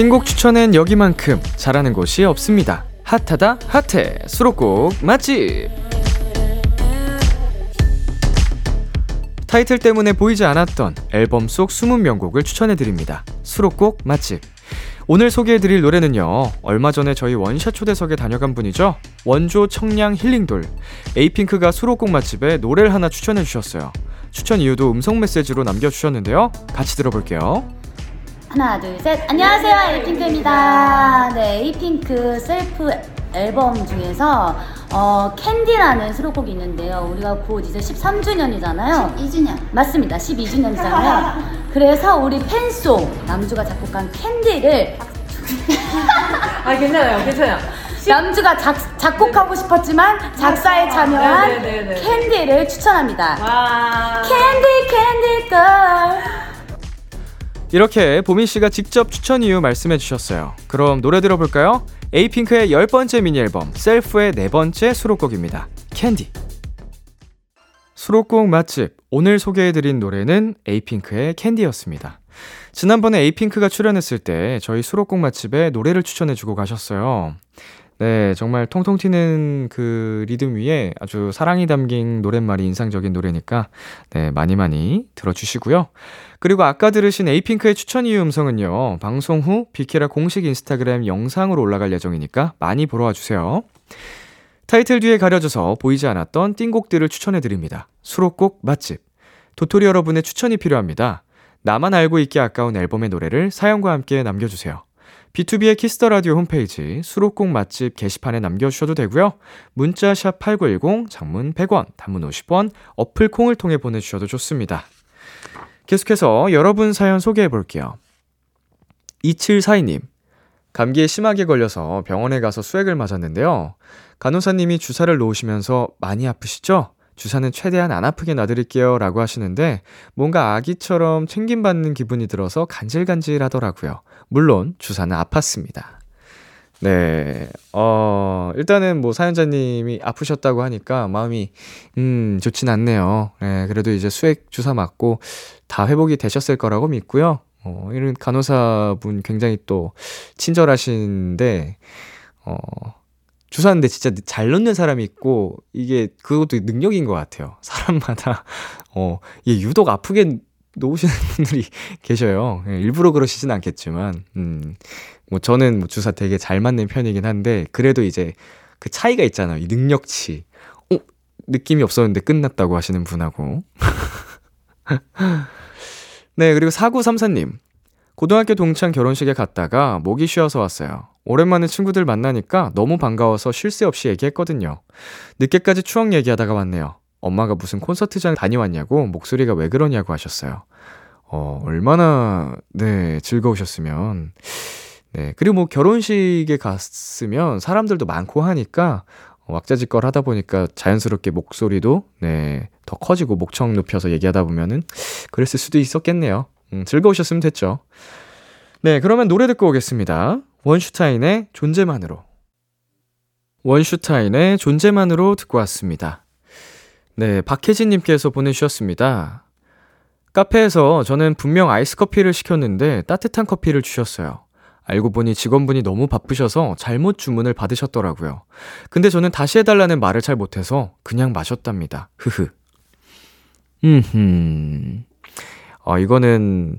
띵곡 추천엔 여기만큼 잘하는 곳이 없습니다. 핫하다 핫해. 수록곡 맛집. 타이틀 때문에 보이지 않았던 앨범 속 숨은 명곡을 추천해드립니다. 수록곡 맛집. 오늘 소개해드릴 노래는요 얼마 전에 저희 원샷 초대석에 다녀간 분이죠? 원조 청량 힐링돌. 에이핑크가 수록곡 맛집에 노래를 하나 추천해주셨어요. 추천 이유도 음성 메시지로 남겨주셨는데요. 같이 들어볼게요 하나 둘 셋. 안녕하세요. 에이핑크입니다. 네 에이핑크 셀프 앨범 중에서 어, 캔디라는 수록곡이 있는데요. 우리가 곧 이제 13주년이잖아요. 12주년. 맞습니다. 12주년이잖아요. 그래서 우리 팬송 남주가 작곡한 캔디를 아 괜찮아요, 괜찮아요. 남주가 작, 작곡하고 싶었지만 작사에 참여한 네, 네, 네, 네. 캔디를 추천합니다. 와. Candy candy girl 이렇게 보민 씨가 직접 추천 이유 말씀해 주셨어요. 그럼 노래 들어볼까요? 에이핑크의 열 번째 미니 앨범 SELF의 네 번째 수록곡입니다. 캔디. 수록곡 맛집 오늘 소개해 드린 노래는 에이핑크의 캔디였습니다. 지난번에 에이핑크가 출연했을 때 저희 수록곡 맛집에 노래를 추천해 주고 가셨어요. 네, 정말 통통 튀는 그 리듬 위에 아주 사랑이 담긴 노랫말이 인상적인 노래니까 네, 많이 많이 들어주시고요. 그리고 아까 들으신 에이핑크의 추천 이유 음성은요, 방송 후 비키라 공식 인스타그램 영상으로 올라갈 예정이니까 많이 보러 와주세요. 타이틀 뒤에 가려져서 보이지 않았던 띵곡들을 추천해드립니다. 수록곡 맛집. 도토리 여러분의 추천이 필요합니다. 나만 알고 있기 아까운 앨범의 노래를 사연과 함께 남겨주세요. 비투비의 Kiss the Radio 홈페이지 수록곡 맛집 게시판에 남겨주셔도 되고요. 문자 샵 #8910 장문 100원, 단문 50원, 어플 콩을 통해 보내주셔도 좋습니다. 계속해서 여러분 사연 소개해 볼게요. 2742님. 감기에 심하게 걸려서 병원에 가서 수액을 맞았는데요. 간호사님이 주사를 놓으시면서 많이 아프시죠? 주사는 최대한 안 아프게 놔드릴게요. 라고 하시는데 뭔가 아기처럼 챙김받는 기분이 들어서 간질간질 하더라고요. 물론 주사는 아팠습니다. 네, 어, 일단은 뭐 사연자님이 아프셨다고 하니까 마음이, 음, 좋진 않네요. 예, 그래도 이제 수액 주사 맞고 다 회복이 되셨을 거라고 믿고요. 어, 이런 간호사분 굉장히 또 친절하신데, 어, 주사인데 진짜 잘 넣는 사람이 있고, 이게 그것도 능력인 것 같아요. 사람마다, 어, 이게 유독 아프게 놓으시는 분들이 계셔요. 예, 일부러 그러시진 않겠지만, 음, 뭐 저는 뭐 주사 되게 잘 맞는 편이긴 한데 그래도 이제 그 차이가 있잖아요. 이 능력치. 어, 느낌이 없었는데 끝났다고 하시는 분하고. 네, 그리고 4934님. 고등학교 동창 결혼식에 갔다가 목이 쉬어서 왔어요. 오랜만에 친구들 만나니까 너무 반가워서 쉴 새 없이 얘기했거든요. 늦게까지 추억 얘기하다가 왔네요. 엄마가 무슨 콘서트장 다녀왔냐고 목소리가 왜 그러냐고 하셨어요. 어, 얼마나, 네, 즐거우셨으면. 네, 그리고 뭐 결혼식에 갔으면 사람들도 많고 하니까 왁자지껄 하다 보니까 자연스럽게 목소리도, 네, 더 커지고 목청 높여서 얘기하다 보면은 그랬을 수도 있었겠네요. 음, 즐거우셨으면 됐죠. 네, 그러면 노래 듣고 오겠습니다. 원슈타인의 존재만으로. 원슈타인의 존재만으로 듣고 왔습니다. 네, 박혜진님께서 보내주셨습니다. 카페에서 저는 분명 아이스 커피를 시켰는데 따뜻한 커피를 주셨어요. 알고 보니 직원분이 너무 바쁘셔서 잘못 주문을 받으셨더라고요. 근데 저는 다시 해달라는 말을 잘 못해서 그냥 마셨답니다. 흐흐. 음흠. 어, 이거는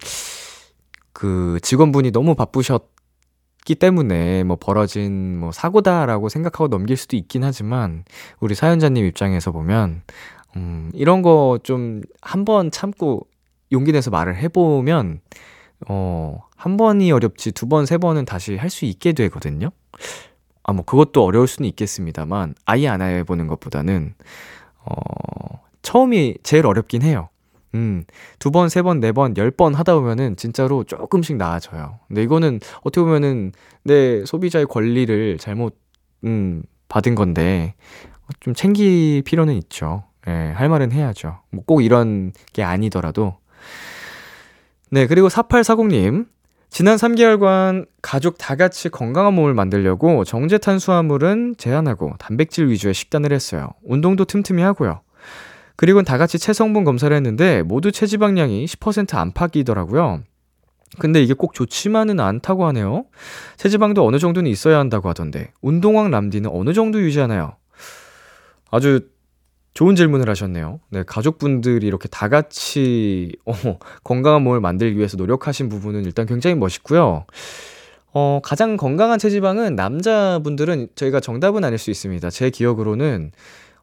그 직원분이 너무 바쁘셨기 때문에 뭐 벌어진 뭐 사고다라고 생각하고 넘길 수도 있긴 하지만 우리 사연자님 입장에서 보면 음, 이런 거 좀 한 번 참고 용기 내서 말을 해보면 어, 한 번이 어렵지 두 번, 세 번은 다시 할 수 있게 되거든요. 아, 뭐 그것도 어려울 수는 있겠습니다만 아예 안 해보는 것보다는 어, 처음이 제일 어렵긴 해요. 음, 두 번, 세 번, 네 번, 열 번 하다 보면은 진짜로 조금씩 나아져요. 근데 이거는 어떻게 보면은 내 소비자의 권리를 잘못, 음, 받은 건데, 좀 챙길 필요는 있죠. 예, 할 말은 해야죠. 뭐 꼭 이런 게 아니더라도. 네, 그리고 4840님. 지난 3개월간 가족 다 같이 건강한 몸을 만들려고 정제 탄수화물은 제한하고 단백질 위주의 식단을 했어요. 운동도 틈틈이 하고요. 그리고 다 같이 체성분 검사를 했는데 모두 체지방량이 10% 안팎이더라고요. 근데 이게 꼭 좋지만은 않다고 하네요. 체지방도 어느 정도는 있어야 한다고 하던데 운동왕 람디는 어느 정도 유지하나요? 아주 좋은 질문을 하셨네요. 네, 가족분들이 이렇게 다 같이 어, 건강한 몸을 만들기 위해서 노력하신 부분은 일단 굉장히 멋있고요. 어, 가장 건강한 체지방은 남자분들은 저희가 정답은 아닐 수 있습니다. 제 기억으로는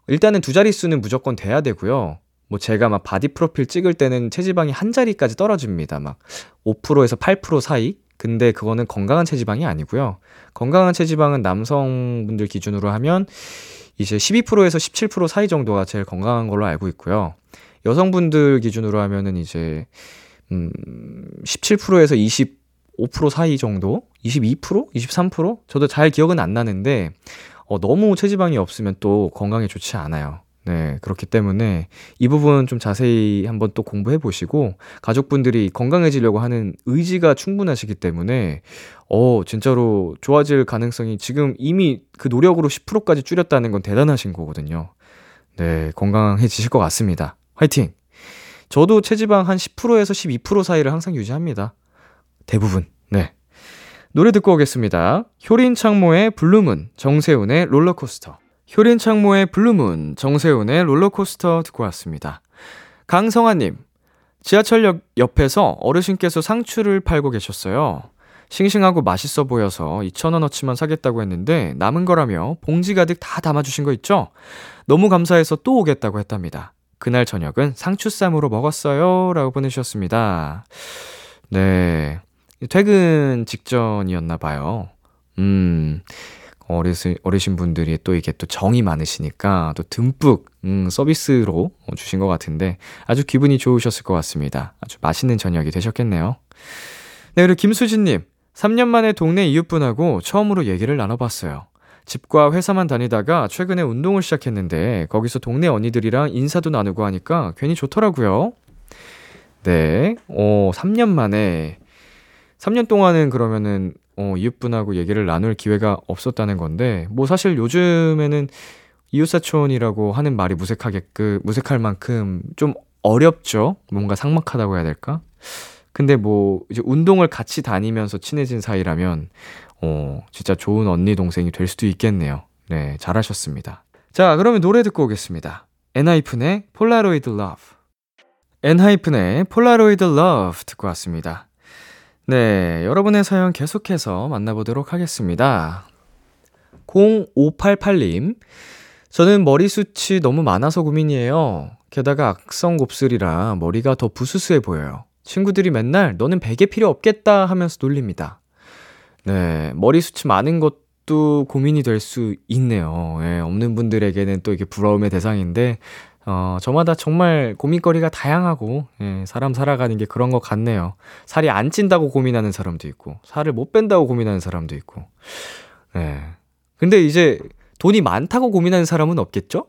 일단은 두 자릿수는 무조건 돼야 되고요. 뭐 제가 막 body 프로필 찍을 때는 체지방이 한 자리까지 떨어집니다. 막 5%에서 8% 사이? 근데 그거는 건강한 체지방이 아니고요. 건강한 체지방은 남성분들 기준으로 하면 이제 12%에서 17% 사이 정도가 제일 건강한 걸로 알고 있고요. 여성분들 기준으로 하면은 이제 음 17%에서 25% 사이 정도? 22%? 23%? 저도 잘 기억은 안 나는데 어 너무 체지방이 없으면 또 건강에 좋지 않아요. 네, 그렇기 때문에 이 부분 좀 자세히 한번 또 공부해 보시고 가족분들이 건강해지려고 하는 의지가 충분하시기 때문에 어, 진짜로 좋아질 가능성이 지금 이미 그 노력으로 10%까지 줄였다는 건 대단하신 거거든요. 네, 건강해지실 것 같습니다. 화이팅! 저도 체지방 한 10%에서 12% 사이를 항상 유지합니다. 대부분. 네. 노래 듣고 오겠습니다. 효린 창모의 Blue Moon, 정세운의 롤러코스터. 효린 창모의 Blue Moon, 정세운의 롤러코스터 듣고 왔습니다. 강성아님, 지하철역 옆에서 어르신께서 상추를 팔고 계셨어요. 싱싱하고 맛있어 보여서 2,000원어치만 사겠다고 했는데 남은 거라며 봉지 가득 다 담아주신 거 있죠? 너무 감사해서 또 오겠다고 했답니다. 그날 저녁은 상추쌈으로 먹었어요. 라고 보내주셨습니다. 네. 퇴근 직전이었나 봐요. 음, 어르신, 어르신 분들이 또 이게 또 정이 많으시니까 또 듬뿍, 음, 서비스로 주신 것 같은데 아주 기분이 좋으셨을 것 같습니다. 아주 맛있는 저녁이 되셨겠네요. 네, 그리고 김수진님. 3년 만에 동네 이웃분하고 처음으로 얘기를 나눠봤어요. 집과 회사만 다니다가 최근에 운동을 시작했는데 거기서 동네 언니들이랑 인사도 나누고 하니까 괜히 좋더라고요. 네, 어, 3년 만에 3년 동안은 그러면은 어, 이웃분하고 얘기를 나눌 기회가 없었다는 건데 뭐 사실 요즘에는 이웃사촌이라고 하는 말이 무색하게 그 무색할 만큼 좀 어렵죠. 뭔가 삭막하다고 해야 될까? 근데 뭐 이제 운동을 같이 다니면서 친해진 사이라면 어, 진짜 좋은 언니 동생이 될 수도 있겠네요. 네, 잘하셨습니다. 자, 그러면 노래 듣고 오겠습니다. 엔하이픈의 Polaroid Love. 엔하이픈의 Polaroid Love 듣고 왔습니다. 네, 여러분의 사연 계속해서 만나보도록 하겠습니다. 0588님, 저는 머리숱이 너무 많아서 고민이에요. 게다가 악성 곱슬이라 머리가 더 부스스해 보여요. 친구들이 맨날 너는 베개 필요 없겠다 하면서 놀립니다. 네, 머리숱이 많은 것도 고민이 될 수 있네요. 예, 없는 분들에게는 또 이게 부러움의 대상인데, 어, 저마다 정말 고민거리가 다양하고, 예, 사람 살아가는 게 그런 것 같네요. 살이 안 찐다고 고민하는 사람도 있고, 살을 못 뺀다고 고민하는 사람도 있고. 예. 근데 이제 돈이 많다고 고민하는 사람은 없겠죠?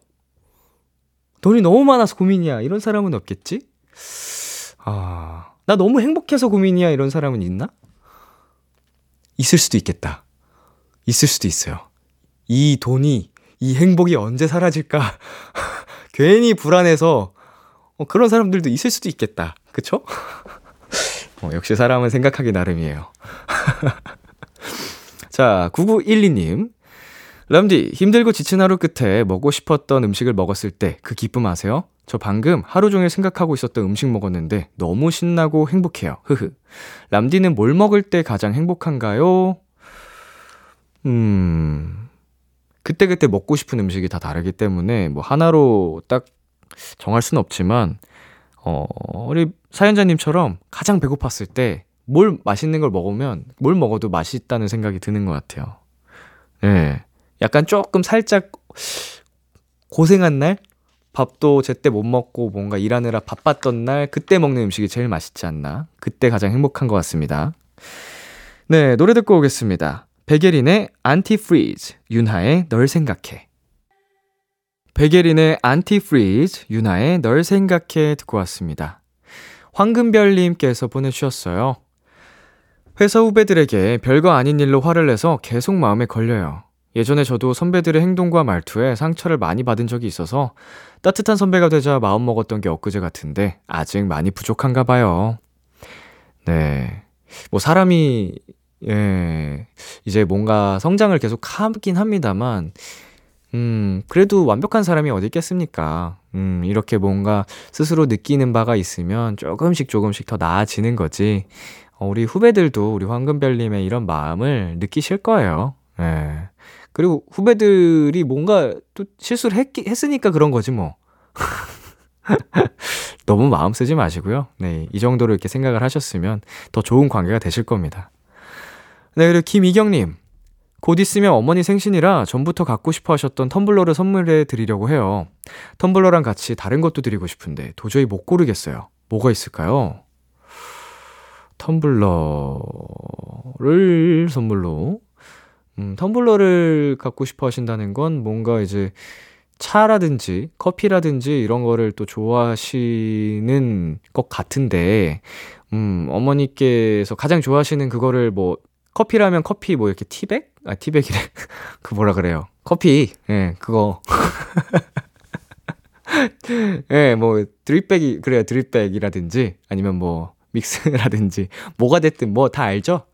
돈이 너무 많아서 고민이야. 이런 사람은 없겠지? 아, 나 너무 행복해서 고민이야. 이런 사람은 있나? 있을 수도 있겠다. 있을 수도 있어요. 이 돈이, 이 행복이 언제 사라질까? 괜히 불안해서 어, 그런 사람들도 있을 수도 있겠다. 그쵸? 어, 역시 사람은 생각하기 나름이에요. 자, 9912님. 람디, 힘들고 지친 하루 끝에 먹고 싶었던 음식을 먹었을 때 그 기쁨 아세요? 저 방금 하루 종일 생각하고 있었던 음식 먹었는데 너무 신나고 행복해요. 흐흐. 람디는 뭘 먹을 때 가장 행복한가요? 음. 그때그때 먹고 싶은 음식이 다 다르기 때문에 뭐 하나로 딱 정할 수는 없지만 어, 우리 사연자님처럼 가장 배고팠을 때 뭘 맛있는 걸 먹으면 뭘 먹어도 맛있다는 생각이 드는 것 같아요. 예. 네. 약간 조금 살짝 고생한 날? 밥도 제때 못 먹고 뭔가 일하느라 바빴던 날, 그때 먹는 음식이 제일 맛있지 않나? 그때 가장 행복한 것 같습니다. 네, 노래 듣고 오겠습니다. 백예린의 Antifreeze, 윤하의 널 생각해. 백예린의 Antifreeze, 윤하의 널 생각해 듣고 왔습니다. 황금별님께서 보내주셨어요. 회사 후배들에게 별거 아닌 일로 화를 내서 계속 마음에 걸려요. 예전에 저도 선배들의 행동과 말투에 상처를 많이 받은 적이 있어서 따뜻한 선배가 되자 마음 먹었던 게 엊그제 같은데 아직 많이 부족한가 봐요. 네. 뭐 사람이 예. 이제 뭔가 성장을 계속 하긴 합니다만 음, 그래도 완벽한 사람이 어디 있겠습니까? 음, 이렇게 뭔가 스스로 느끼는 바가 있으면 조금씩 조금씩 더 나아지는 거지. 어, 우리 후배들도 우리 황금별님의 이런 마음을 느끼실 거예요. 예. 그리고 후배들이 뭔가 또 실수를 했, 했으니까 그런 거지 뭐. 너무 마음 쓰지 마시고요. 네, 이 정도로 이렇게 생각을 하셨으면 더 좋은 관계가 되실 겁니다. 네, 그리고 김희경님. 곧 있으면 어머니 생신이라 전부터 갖고 싶어 하셨던 텀블러를 선물해 드리려고 해요. 텀블러랑 같이 다른 것도 드리고 싶은데 도저히 못 고르겠어요. 뭐가 있을까요? 텀블러를 선물로 음, 텀블러를 갖고 싶어 하신다는 건 뭔가 이제 차라든지 커피라든지 이런 거를 또 좋아하시는 것 같은데, 음, 어머니께서 가장 좋아하시는 그거를 뭐, 커피라면 커피 뭐 이렇게 티백? 아, 티백이래. 그 뭐라 그래요. 커피, 예, 네, 그거. 예, 네, 뭐, 드립백이, 그래요. 드립백이라든지, 아니면 뭐, 믹스라든지, 뭐가 됐든 뭐 다 알죠?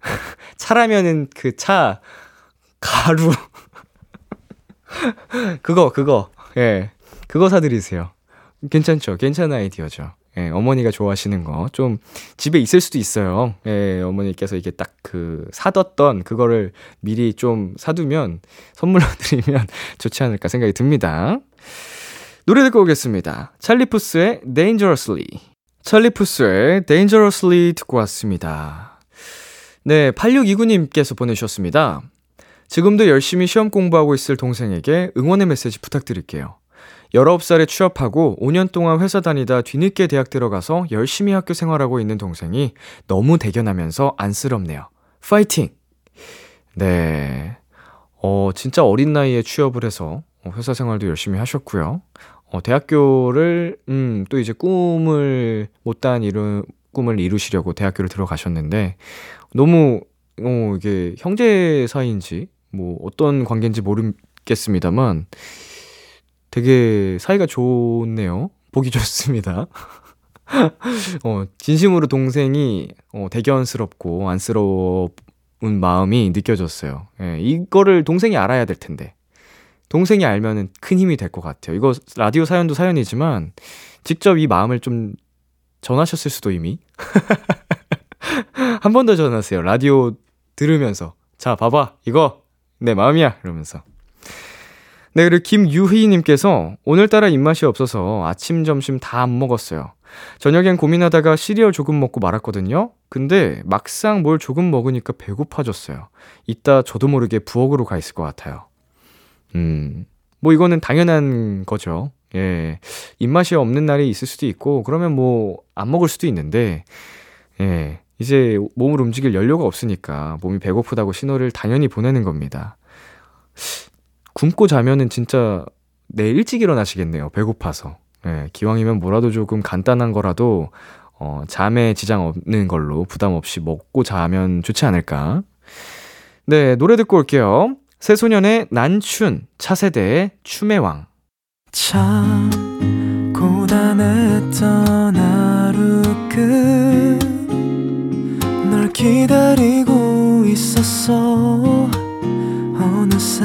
차라면은 그 차, 가루. 그거, 그거. 예. 그거 사드리세요. 괜찮죠? 괜찮은 아이디어죠. 예, 어머니가 좋아하시는 거. 좀 집에 있을 수도 있어요. 예, 어머니께서 이게 딱 그 사뒀던 그거를 미리 좀 사두면 선물로 드리면 좋지 않을까 생각이 듭니다. 노래 듣고 오겠습니다. 찰리푸스의 Dangerously. 찰리푸스의 Dangerously 듣고 왔습니다. 네, 8629님께서 보내주셨습니다. 지금도 열심히 시험 공부하고 있을 동생에게 응원의 메시지 부탁드릴게요. 19살에 취업하고 5년 동안 회사 다니다 뒤늦게 대학 들어가서 열심히 학교 생활하고 있는 동생이 너무 대견하면서 안쓰럽네요. 파이팅! 네. 어, 진짜 어린 나이에 취업을 해서 회사 생활도 열심히 하셨고요. 어, 대학교를, 음, 또 이제 꿈을, 못다한 이루, 꿈을 이루시려고 대학교를 들어가셨는데, 너무, 어, 이게 형제 사이인지, 뭐, 어떤 관계인지 모르겠습니다만, 되게 사이가 좋네요. 보기 좋습니다. 어, 진심으로 동생이 어, 대견스럽고 안쓰러운 마음이 느껴졌어요. 예, 이거를 동생이 알아야 될 텐데. 동생이 알면은 큰 힘이 될 것 같아요. 이거 라디오 사연도 사연이지만 직접 이 마음을 좀 전하셨을 수도 이미. 한 번 더 전화하세요. 라디오 들으면서. 자, 봐봐. 이거 내 마음이야. 이러면서. 네, 그리고 김유희님께서 오늘따라 입맛이 없어서 아침, 점심 다 안 먹었어요. 저녁엔 고민하다가 시리얼 조금 먹고 말았거든요. 근데 막상 뭘 조금 먹으니까 배고파졌어요. 이따 저도 모르게 부엌으로 가 있을 것 같아요. 음, 뭐 이거는 당연한 거죠. 예. 입맛이 없는 날이 있을 수도 있고, 그러면 뭐 안 먹을 수도 있는데, 예. 이제 몸을 움직일 연료가 없으니까 몸이 배고프다고 신호를 당연히 보내는 겁니다. 굶고 자면은 진짜 내일 일찍 일어나시겠네요. 배고파서. 예, 기왕이면 뭐라도 조금 간단한 거라도 어, 잠에 지장 없는 걸로 부담 없이 먹고 자면 좋지 않을까. 네, 노래 듣고 올게요. 새소년의 난춘, 차세대의 춤의 왕. 참 고단했던 하루 끝널 기다리고 있었어 어느새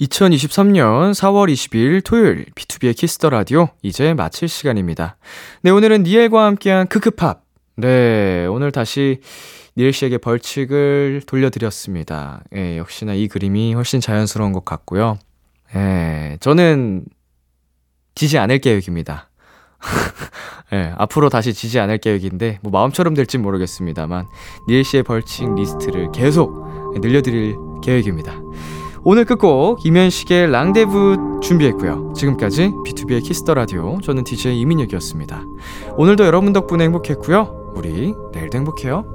2023년 4월 20일 토요일 B2B의 키스터 라디오 이제 마칠 시간입니다. 네, 오늘은 니엘과 함께한 ㅋㅋ팝. 네, 오늘 다시 니엘 씨에게 벌칙을 돌려드렸습니다. 예, 역시나 이 그림이 훨씬 자연스러운 것 같고요. 예, 저는 지지 않을 계획입니다. 예, 앞으로 다시 지지 않을 계획인데, 뭐 마음처럼 될진 모르겠습니다만, 니엘 씨의 벌칙 리스트를 계속 늘려드릴 계획입니다. 오늘 끝곡 임현식의 랑데부 준비했고요. 지금까지 B2B의 키스터 라디오 저는 DJ 이민혁이었습니다. 오늘도 여러분 덕분에 행복했고요. 우리 내일도 행복해요.